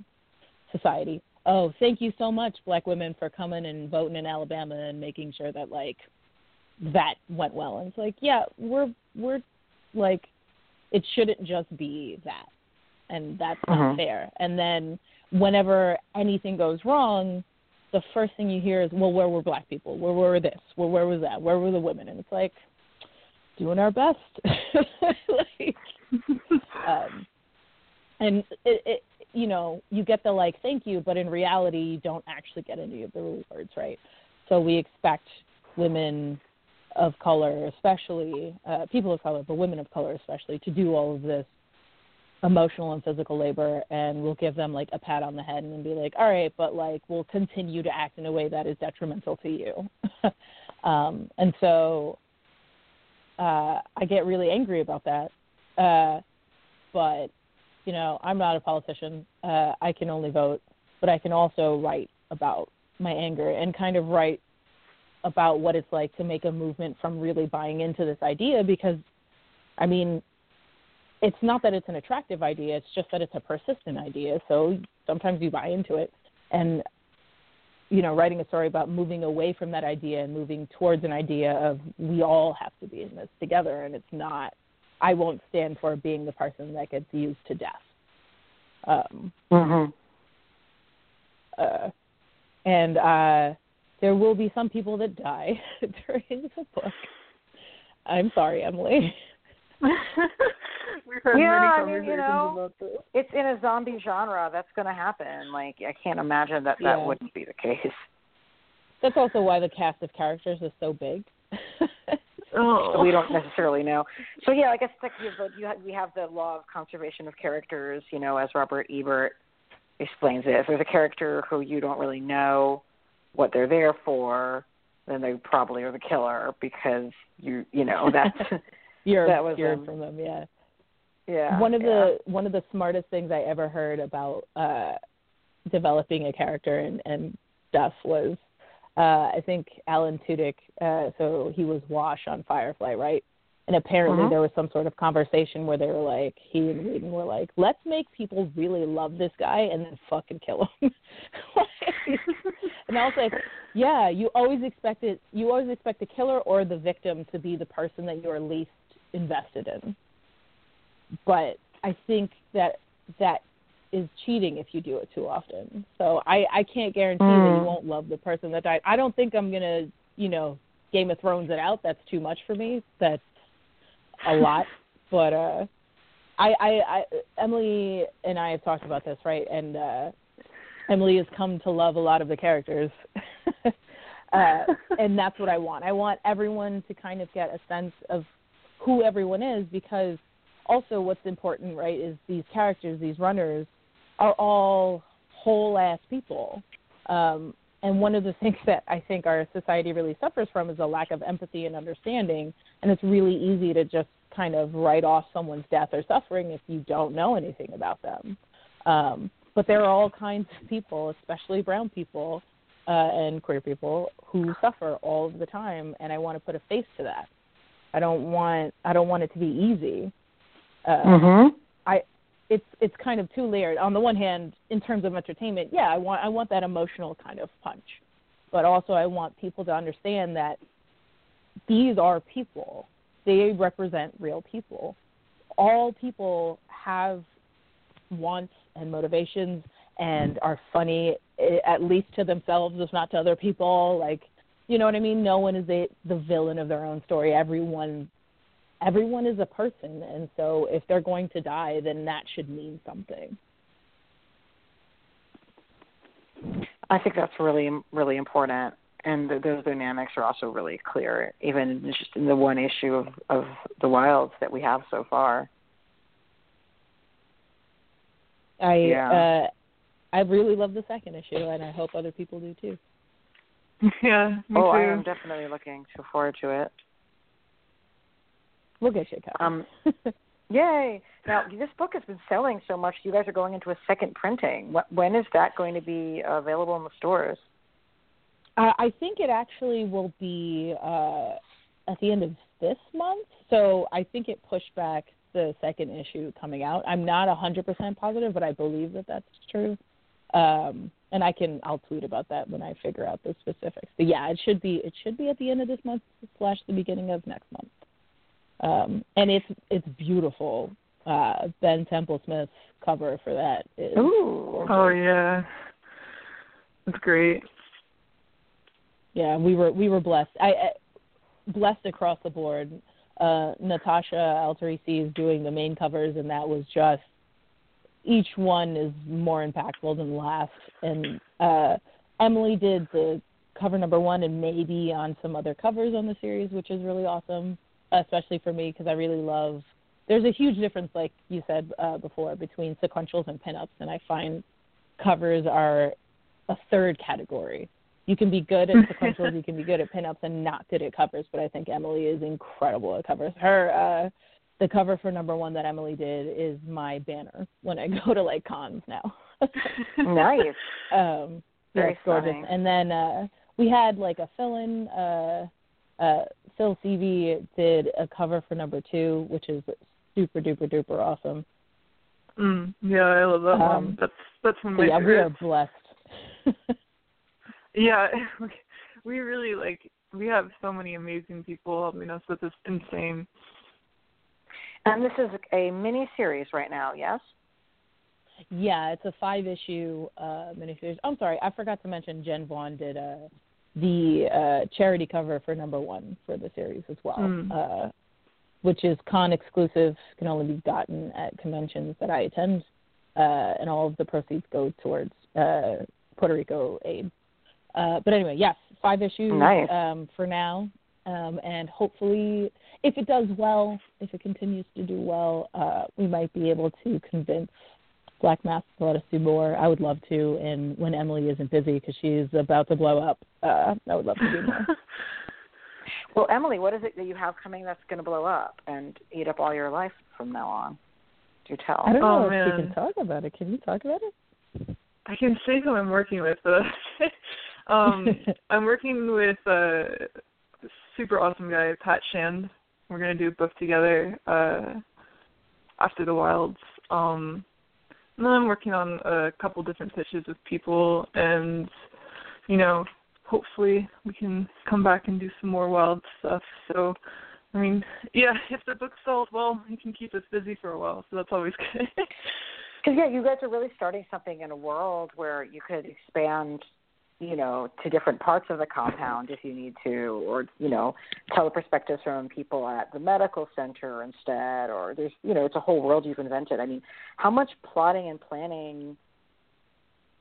society oh, thank you so much, black women, for coming and voting in Alabama and making sure that like that went well. And it's like, yeah, we're we're like it shouldn't just be that. And that's not uh-huh. fair. And then whenever anything goes wrong, the first thing you hear is, Well, where were black people? Where were this? Where where was that? Where were the women? And it's like doing our best. [LAUGHS] like, um, and it, it you know, you get the like thank you, but in reality, you don't actually get any of the rewards, right? So we expect women of color, especially uh, people of color, but women of color especially, to do all of this emotional and physical labor, and we'll give them like a pat on the head and be like, all right, but like we'll continue to act in a way that is detrimental to you. [LAUGHS] um, and so uh, I get really angry about that. Uh, but you know, I'm not a politician. Uh, I can only vote, but I can also write about my anger and kind of write about what it's like to make a movement from really buying into this idea because, I mean, it's not that it's an attractive idea, it's just that it's a persistent idea. So sometimes you buy into it. And, you know, writing a story about moving away from that idea and moving towards an idea of we all have to be in this together and it's not I won't stand for being the person that gets used to death. Um, mm-hmm. uh, and uh, there will be some people that die [LAUGHS] during the book. I'm sorry, Emily. [LAUGHS] We've heard yeah, many I mean, you know, It's in a zombie genre. That's going to happen. Like, I can't imagine that that yeah. wouldn't be the case. That's also why the cast of characters is so big. [LAUGHS] Oh. We don't necessarily know. So yeah, I guess like you have, you have, we have the law of conservation of characters, you know, as Roger Ebert explains it. If there's a character who you don't really know what they're there for, then they probably are the killer because you you know that's [LAUGHS] you're that was um, from them. Yeah. yeah one of yeah. the one of the smartest things I ever heard about uh developing a character and and stuff was uh I think Alan Tudyk uh so he was Wash on Firefly, right? And apparently Mhm. there was some sort of conversation where they were like he and Whedon were like, Let's make people really love this guy and then fucking kill him. [LAUGHS] and I was like, Yeah, you always expect it you always expect the killer or the victim to be the person that you're least invested in but I think that that is cheating if you do it too often. So I I can't guarantee that Mm. you won't love the person that died. I don't think I'm gonna you know Game of Thrones it out. That's too much for me. That's a [LAUGHS] lot. but uh, I I I Emily and I have talked about this right, and uh, Emily has come to love a lot of the characters. [LAUGHS] uh, and that's what I want. I want everyone to kind of get a sense of who everyone is because also what's important, right, is these characters, these runners, are all whole ass people. Um, and one of the [LAUGHS] things that I think our society really suffers from is a lack of empathy and understanding. And it's really easy to just kind of write off someone's death or suffering if you don't know anything about them. Um, but there are all kinds of people, especially brown people uh, and queer people, who suffer all of the time. And I want to put a face to that. I don't want I don't want it to be easy. Uh, Mhm. I it's it's kind of two layered. On the one hand, in terms of entertainment, yeah, I want I want that emotional kind of punch, but also I want people to understand that these are people. They represent real people. All people have wants and motivations and are funny eh, at least to themselves, if not to other people. Like, you know what I mean? No one is a, the villain of their own story. Everyone everyone is a person and so if they're going to die then that should mean something I think that's really really important, and th- those dynamics are also really clear, even just in the one issue of of the wilds that we have so far. i Yeah. uh i really love the second issue and i hope other people do too [LAUGHS] Yeah, me oh, too. I am definitely looking forward to it. we'll get shit covered. Um, [LAUGHS] Yay! Now this book has been selling so much. You guys are going into a second printing. When is that going to be available in the stores? Uh, I think it actually will be uh, at the end of this month. So I think it pushed back the second issue coming out. I'm not a 100% positive, but I believe that that's true. Um, and I can I'll tweet about that when I figure out the specifics. But yeah, it should be it should be at the end of this month slash the beginning of next month. Um, and it's it's beautiful. Uh, Ben Templesmith's cover for that is Ooh. Oh yeah, it's great. yeah we were we were blessed i, I blessed across the board uh Natasha Alterici is doing the main covers and that was just each one is more impactful than the last and uh emily did the cover number one and maybe on some other covers on the series which is really awesome especially for me because i really love there's a huge difference like you said uh before between sequentials and pinups and i find covers are a third category you can be good at sequentials, [LAUGHS] you can be good at pinups, and not good at covers. But I think Emily is incredible at covers. Her uh, the cover for number one that Emily did is my banner when I [LAUGHS] go to like cons now. [LAUGHS] nice. [LAUGHS] um, Very gorgeous. stunning. And then uh, we had like a fill-in. Uh, uh, Phil Seavey did a cover for number two, which is super duper duper awesome. Mm, yeah, I love that Um, one. That's that's one of So my yeah, we are blessed. Yeah, we really like we have so many amazing people helping us with this insane. And this is a mini series right now. Yes. Yeah, it's a five issue uh miniseries. I'm sorry, I forgot to mention Jen Vaughn did uh the uh charity cover for number one for the series as well. Mm. Uh which is con exclusive, can only be gotten at conventions that I attend. Uh and all of the proceeds go towards uh Puerto Rico aid. Uh but anyway, yes, five issues Nice. um for now. Um and hopefully if it does well, if it continues to do well, uh we might be able to convince Black Mask to let us do more. I would love to, and when Emily isn't busy because she's about to blow up, uh, I would love to do more. [LAUGHS] well, Emily, what is it that you have coming that's going to blow up and eat up all your life from now on? Do tell. I don't know oh, if man. you can talk about it. Can you talk about it? I can say who I'm working with. But [LAUGHS] um, [LAUGHS] I'm working with a super awesome guy, Pat Shand. We're gonna do a book together uh, after the Wilds. Um, and then I'm working on a couple different pitches with people, and you know, hopefully we can come back and do some more wild stuff. So, I mean, yeah, if the book sells well, you can keep us busy for a while, so that's always [LAUGHS] good. Because yeah, you guys are really starting something in a world where you could expand, you know, to different parts of the compound if you need to, or you know, tell the perspectives from people at the medical center instead, or there's, you know, it's a whole world you've invented. I mean, how much plotting and planning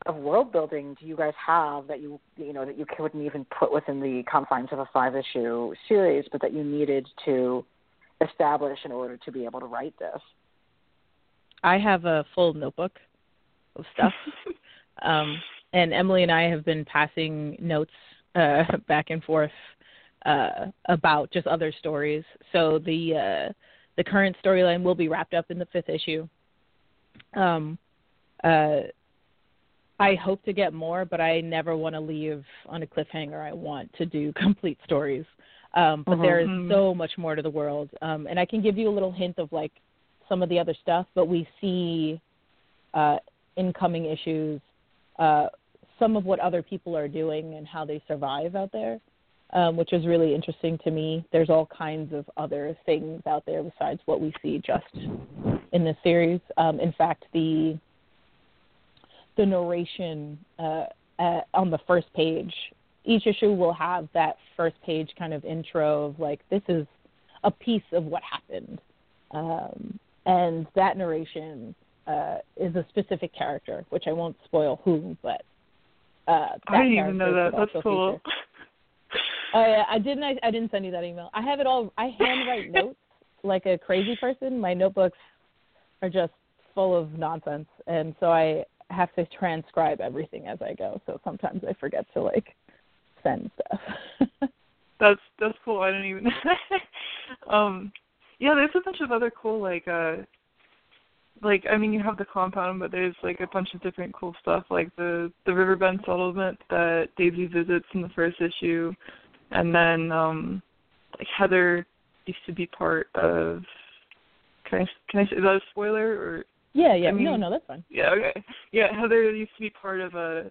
of world building do you guys have that you you know that you couldn't even put within the confines of a five issue series, but that you needed to establish in order to be able to write this? I have a full notebook of stuff. [LAUGHS] um, and Emily and I have been passing notes uh, [LAUGHS] back and forth uh, about just other stories. So the uh, the current storyline will be wrapped up in the fifth issue. Um, uh, I hope to get more, but I never want to leave on a cliffhanger. I want to do [LAUGHS] complete stories. Um, but there is so much more to the world, um, and I can give you a little hint of like some of the other stuff. But we see uh, incoming issues, uh, some of what other people are doing and how they survive out there, um, which is really interesting to me. There's all kinds of other things out there besides what we see just in this series. Um, in fact, the the narration uh, uh, on the first page, each issue will have that first page kind of intro of like this is a piece of what happened, um, and that narration uh, is a specific character, which I won't spoil who, but uh, I didn't even know that. That's cool. feature- [LAUGHS] Oh yeah, I didn't. I, I didn't send you that email. I have it all. I handwrite [LAUGHS] notes like a crazy person. My notebooks are just full of nonsense, and so I have to transcribe everything as I go. So sometimes I forget to like send stuff. [LAUGHS] That's that's cool. I didn't even. um, yeah, there's a bunch of other cool like uh, like I mean you have the compound, but there's like a bunch of different cool stuff like the the Riverbend settlement that Daisy visits in the first issue, and then um, like Heather used to be part of. Can I can I say is that a spoiler or yeah, yeah. I mean- no, no, that's fine. yeah, okay. Yeah, Heather used to be part of a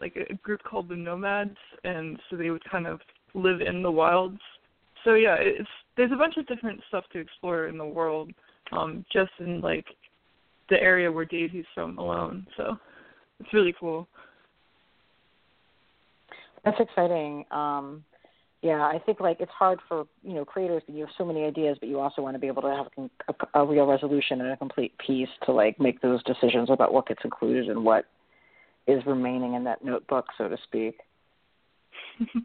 like a group called the Nomads, and so they would kind of live in the wilds. So yeah, it's there's a bunch of different stuff to explore in the world, um, just in like the area where Daisy's from alone. So it's really cool. That's exciting. Um, yeah, I think like it's hard for you know creators that you have so many ideas, but you also want to be able to have a, a, a real resolution and a complete piece to like make those decisions about what gets included and what is remaining in that notebook, so to speak. [LAUGHS]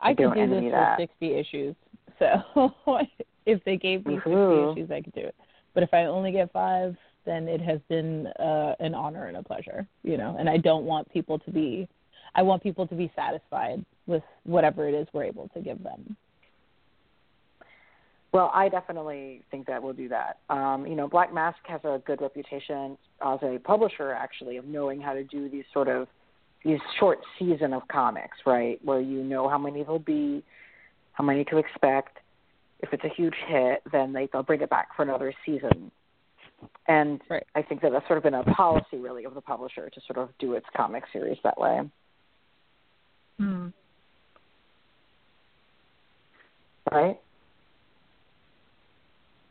I could don't this for that. 60 issues. So [LAUGHS] if they gave me Woohoo. 60 issues, I could do it. But if I only get five, then it has been uh, an honor and a pleasure, you know. And I don't want people to be, I want people to be satisfied with whatever it is we're able to give them. Well, I definitely think that we'll do that. Um, you know, Black Mask has a good reputation as a publisher, actually, of knowing how to do these sort of these short season of comics, right? Where you know how many there'll be, how many to expect. If it's a huge hit, then they, they'll bring it back for another season. And Right. I think that that's sort of been a policy, really, of the publisher to sort of do its comic series that way. Hmm. Right?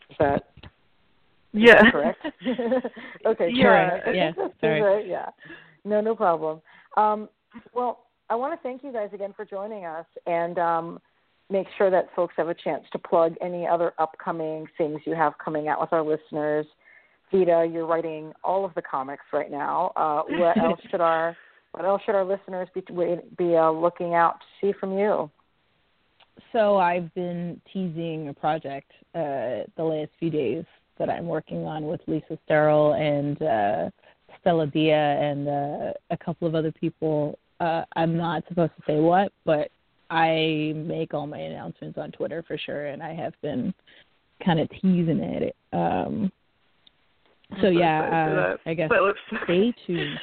Is that Yeah. [LAUGHS] correct? [LAUGHS] okay, Yeah, sorry. yeah, [LAUGHS] sorry. right, yeah. No, no problem. Um, well, I want to thank you guys again for joining us and um, make sure that folks have a chance to plug any other upcoming things you have coming out with our listeners. Vita, you're writing all of the comics right now. Uh, [LAUGHS] what else should our what else should our listeners be be uh, looking out to see from you? So I've been teasing a project uh, the last few days that I'm working on with Lisa Sterle and uh, Stella Dia and uh, a couple of other people. Uh, I'm not supposed to say what, but I make all my announcements on Twitter for sure, and I have been kind of teasing it. Um, so yeah, uh, I guess stay tuned.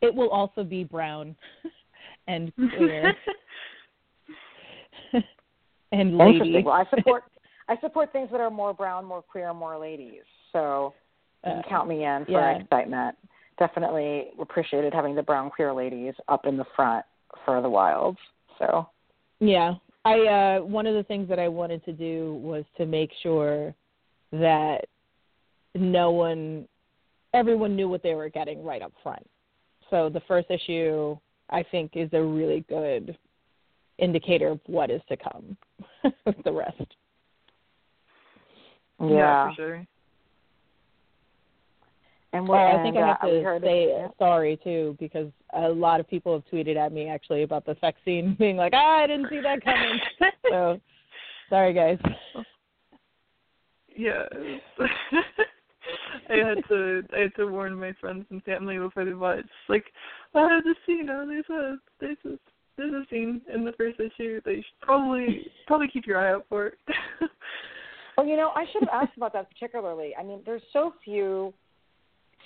It will also be brown [LAUGHS] and queer [LAUGHS] and lady. Interesting. Well, I support I support things that are more brown, more queer, more ladies. So you can uh, count me in for yeah. excitement. Definitely appreciated having the brown queer ladies up in the front for the wilds. So yeah, I uh one of the things that I wanted to do was to make sure that no one everyone knew what they were getting right up front. So the first issue I think is a really good indicator of what is to come [LAUGHS] with the rest. Yeah, yeah for sure. And what, I think I have to say sorry too because a lot of people have tweeted at me actually about the sex scene, [LAUGHS] being like, "Ah, I didn't see that coming." [LAUGHS] so, sorry guys. Yeah. [LAUGHS] I had to I had to warn my friends and family before they watched. Like, I have this scene. You know, there's a there's a there's a scene in the first issue that you should probably probably keep your eye out for. well, you know, I should have asked about that particularly. I mean, there's so few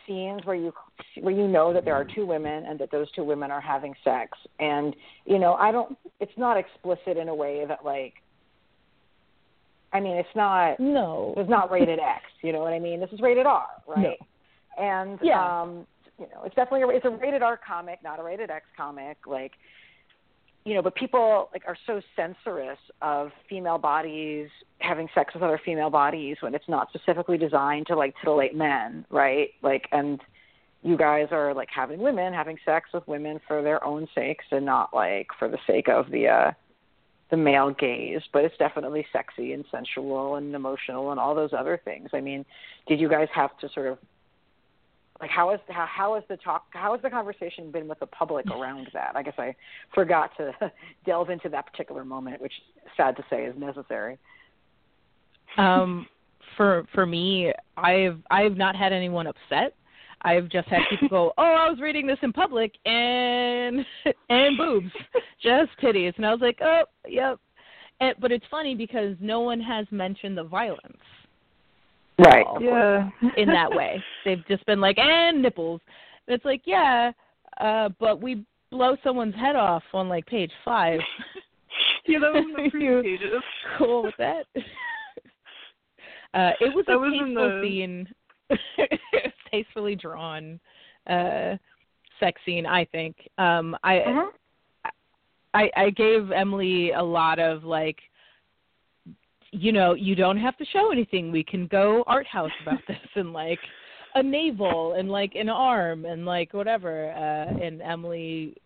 scenes where you where you know that there are two women and that those two women are having sex. And you know i don't it's not explicit in a way that like i mean it's not no. it's not rated x you know what i mean? This is rated r right? No. and yeah. um you know it's definitely a, it's a rated r comic not a rated x comic. Like you know, but people like are so censorious of female bodies having sex with other female bodies when it's not specifically designed to like titillate men, right? Like, and you guys are like having women having sex with women for their own sakes and not like for the sake of the uh the male gaze, but it's definitely sexy and sensual and emotional and all those other things. I mean, did you guys have to sort of like how is how how has the talk how has the conversation been with the public around that? I guess I forgot to [LAUGHS] delve into that particular moment, which sad to say is necessary. Um, for for me, I've I've not had anyone upset. I've just had people go, [LAUGHS] "Oh, I was reading this in public and [LAUGHS] and boobs, just titties," and I was like, "Oh, yep." And, but it's funny because no one has mentioned the violence right. Yeah. In that [LAUGHS] way. They've just been like and nipples. And it's like yeah uh but we blow someone's head off on like page five. [LAUGHS] You know [LAUGHS] you pages. cool with that? Uh it was that a was tasteful the... scene. Tastefully drawn uh sex scene i think. Um i uh-huh. I, I gave Emily a lot of like you know, you don't have to show anything. We can go art house about [LAUGHS] this and like a navel and like an arm and like whatever. Uh, and Emily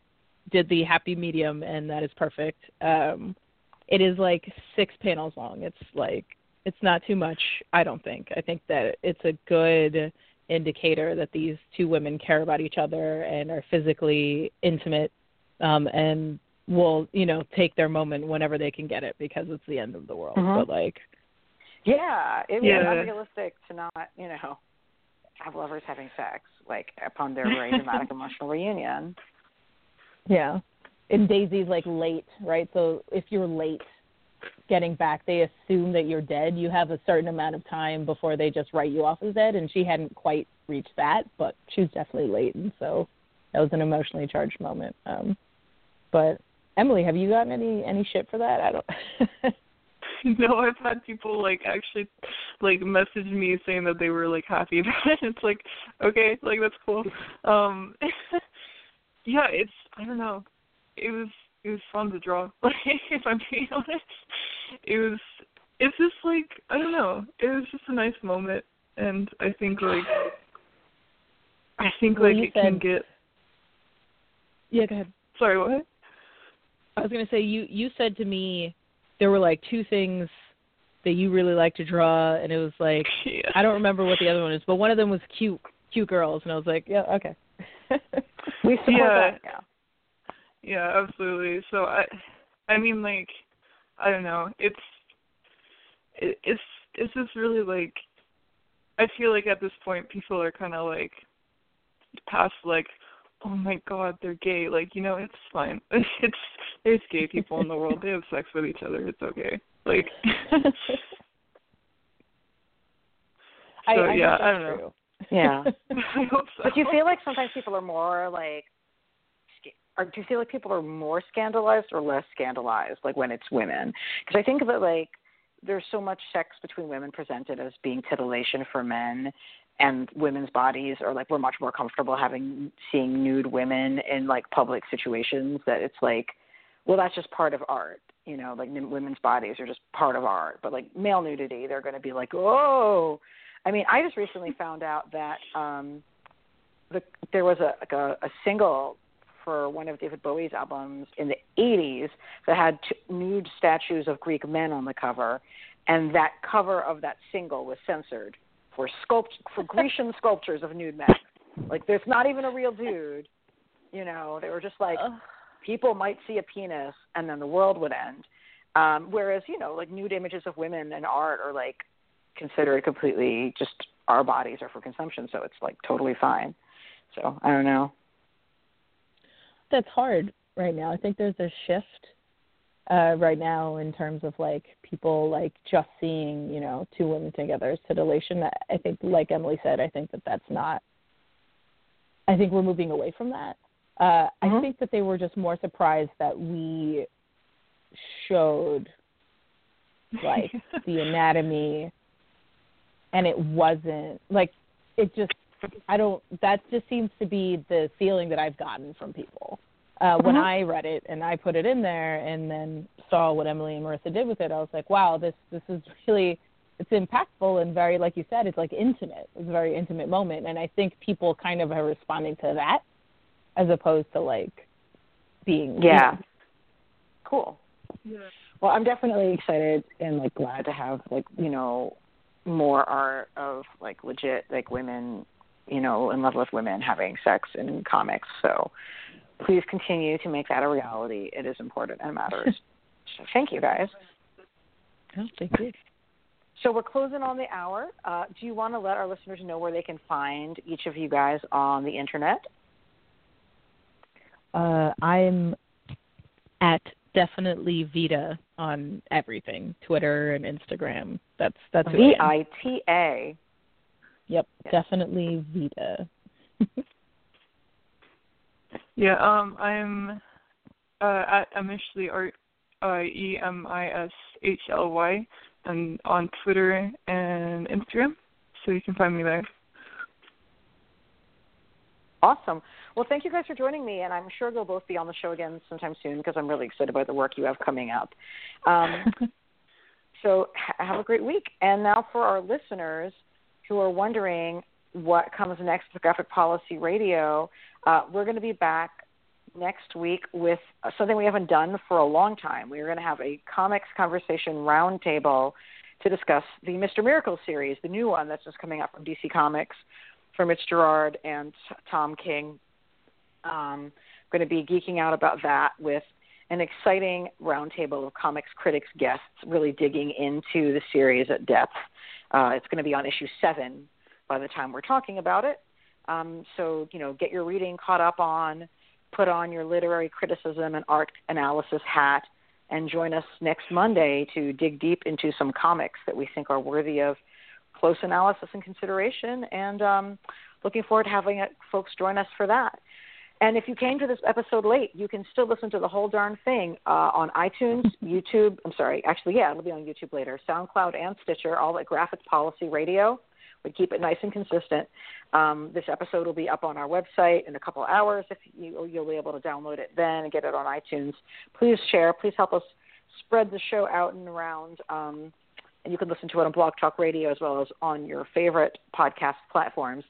did the happy medium, and that is perfect. Um, it is like six panels long. It's like it's not too much. I don't think. I think that it's a good indicator that these two women care about each other and are physically intimate um, and will you know take their moment whenever they can get it because it's the end of the world. Mm-hmm. But like, yeah, it yeah. was unrealistic to not you know have lovers having sex like upon their very [LAUGHS] dramatic emotional reunion. Yeah, and Daisy's like late, right? So if you're late getting back, they assume that you're dead. You have a certain amount of time before they just write you off as dead, and she hadn't quite reached that, but she was definitely late, and so that was an emotionally charged moment. Um, but Emily, have you gotten any any shit for that? I don't. [LAUGHS] no, I've had people like actually like message me saying that they were like happy [LAUGHS] about it. It's like okay, like that's cool. Um [LAUGHS] Yeah, it's I don't know. It was it was fun to draw. Like if I'm being honest, it was it's just like I don't know. It was just a nice moment, and I think like I think well, like it said, can get. Yeah, go ahead. Sorry, what? I was gonna say you you said to me there were like two things that you really like to draw, and it was like [LAUGHS] yeah. I don't remember what the other one is, but one of them was cute cute girls, and I was like, yeah, okay. [LAUGHS] we support yeah. that. Yeah. Yeah, absolutely. So I, I mean, like, I don't know. It's, it, it's it's just really like I feel like at this point people are kind of like past like oh my god they're gay. Like you know it's fine. [LAUGHS] It's there's gay people in the world. They have sex with each other. It's okay. Like [LAUGHS] so I yeah I don't know. yeah. [LAUGHS] I hope so. But do you feel like sometimes people are more like or do you feel like people are more scandalized or less scandalized like when it's women? Because i think of it like there's so much sex between women presented as being titillation for men and women's bodies are like we're much more comfortable having seeing nude women in like public situations that it's like well that's just part of art you know like women's bodies are just part of art but like male nudity they're going to be like oh i mean i just recently found out that um the there was a like a, a single for one of David Bowie's albums in the 80s that had t- nude statues of Greek men on the cover, and that cover of that single was censored for sculpt for Grecian sculptures of nude men. Like there's not even a real dude. You know, they were just like people might see a penis and then the world would end. Um, whereas, you know, like nude images of women in art are like considered completely just our bodies are for consumption, so it's like totally fine. So I don't know. That's hard right now. I think there's a shift uh, right now in terms of like people like just seeing you know two women together as titillation. I think, like Emily said, I think that that's not. I think we're moving away from that. Uh, mm-hmm. I think that they were just more surprised that we showed like [LAUGHS] the anatomy, and it wasn't like it just. I don't. That just seems to be the feeling that I've gotten from people uh, when uh-huh. I read it and I put it in there and then saw what Emily and Marissa did with it, I was like, wow, this this is [LAUGHS] really it's impactful and very like you said, it's like intimate. It's a very intimate moment, and I think people kind of are responding to that as opposed to like being yeah, cool. Yeah. Well, I'm definitely excited and like glad to have like you know more art of like legit like women you know in love with women having sex in comics. So please continue to make that a reality. It is important and matters. [LAUGHS] so thank you guys. Oh, thank you. So we're closing on the hour. Uh, do you want to let our listeners know where they can find each of you guys on the internet? Uh, I'm at definitely Vita on everything, Twitter and Instagram. That's that's V I T A. Yep, definitely Vita. [LAUGHS] Yeah, um, I'm uh, at Emishly Art, uh, E M I S H L Y, and on Twitter and Instagram, so you can find me there. Awesome. Well, thank you guys for joining me, and I'm sure you'll both be on the show again sometime soon because I'm really excited about the work you have coming up. Um, [LAUGHS] so have a great week. And now for our listeners who are wondering what comes next with Graphic Policy Radio, uh, we're going to be back next week with something we haven't done for a long time. We're going to have a comics conversation roundtable to discuss the Mr. Miracle series, the new one that's just coming out from DC Comics from Mitch Gerads and Tom King. Um, going to be geeking out about that with an exciting roundtable of comics critics guests really digging into the series at depth. Uh, it's going to be on issue seven by the time we're talking about it. Um, so, you know, get your reading caught up on, put on your literary criticism and art analysis hat, and join us next Monday to dig deep into some comics that we think are worthy of close analysis and consideration. And um, looking forward to having folks join us for that. And if you came to this episode late, you can still listen to the whole darn thing uh, on iTunes, [LAUGHS] YouTube. I'm sorry, actually, yeah, it'll be on YouTube later. SoundCloud and Stitcher, all at Graphic Policy Radio. We keep it nice and consistent. Um, this episode will be up on our website in a couple hours. If you, you'll be able to download it then and get it on iTunes. Please share. Please help us spread the show out and around. Um, and you can listen to it on Blog Talk Radio as well as on your favorite podcast platforms.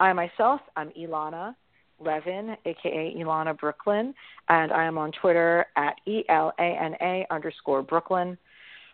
I myself, I'm Elana Levin, aka Elana Brooklyn, and I am on Twitter at E L A N A underscore Brooklyn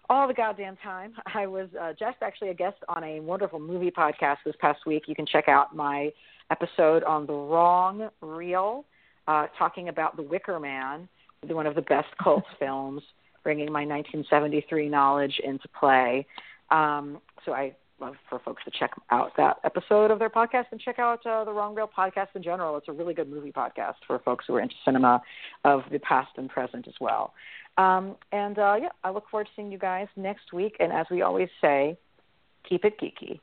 all the goddamn time. [LAUGHS] I was uh, just actually a guest on a wonderful movie podcast this past week. You can check out my episode on The Wrong Reel, uh, talking about The Wicker Man, one of the best [LAUGHS] cult films, bringing my 1973 knowledge into play. Um, so I love for folks to check out that episode of their podcast and check out uh, the Wrong Reel podcast in general. It's a really good movie podcast for folks who are into cinema of the past and present as well. Um, and uh, yeah, I look forward to seeing you guys next week. And as we always say, keep it geeky.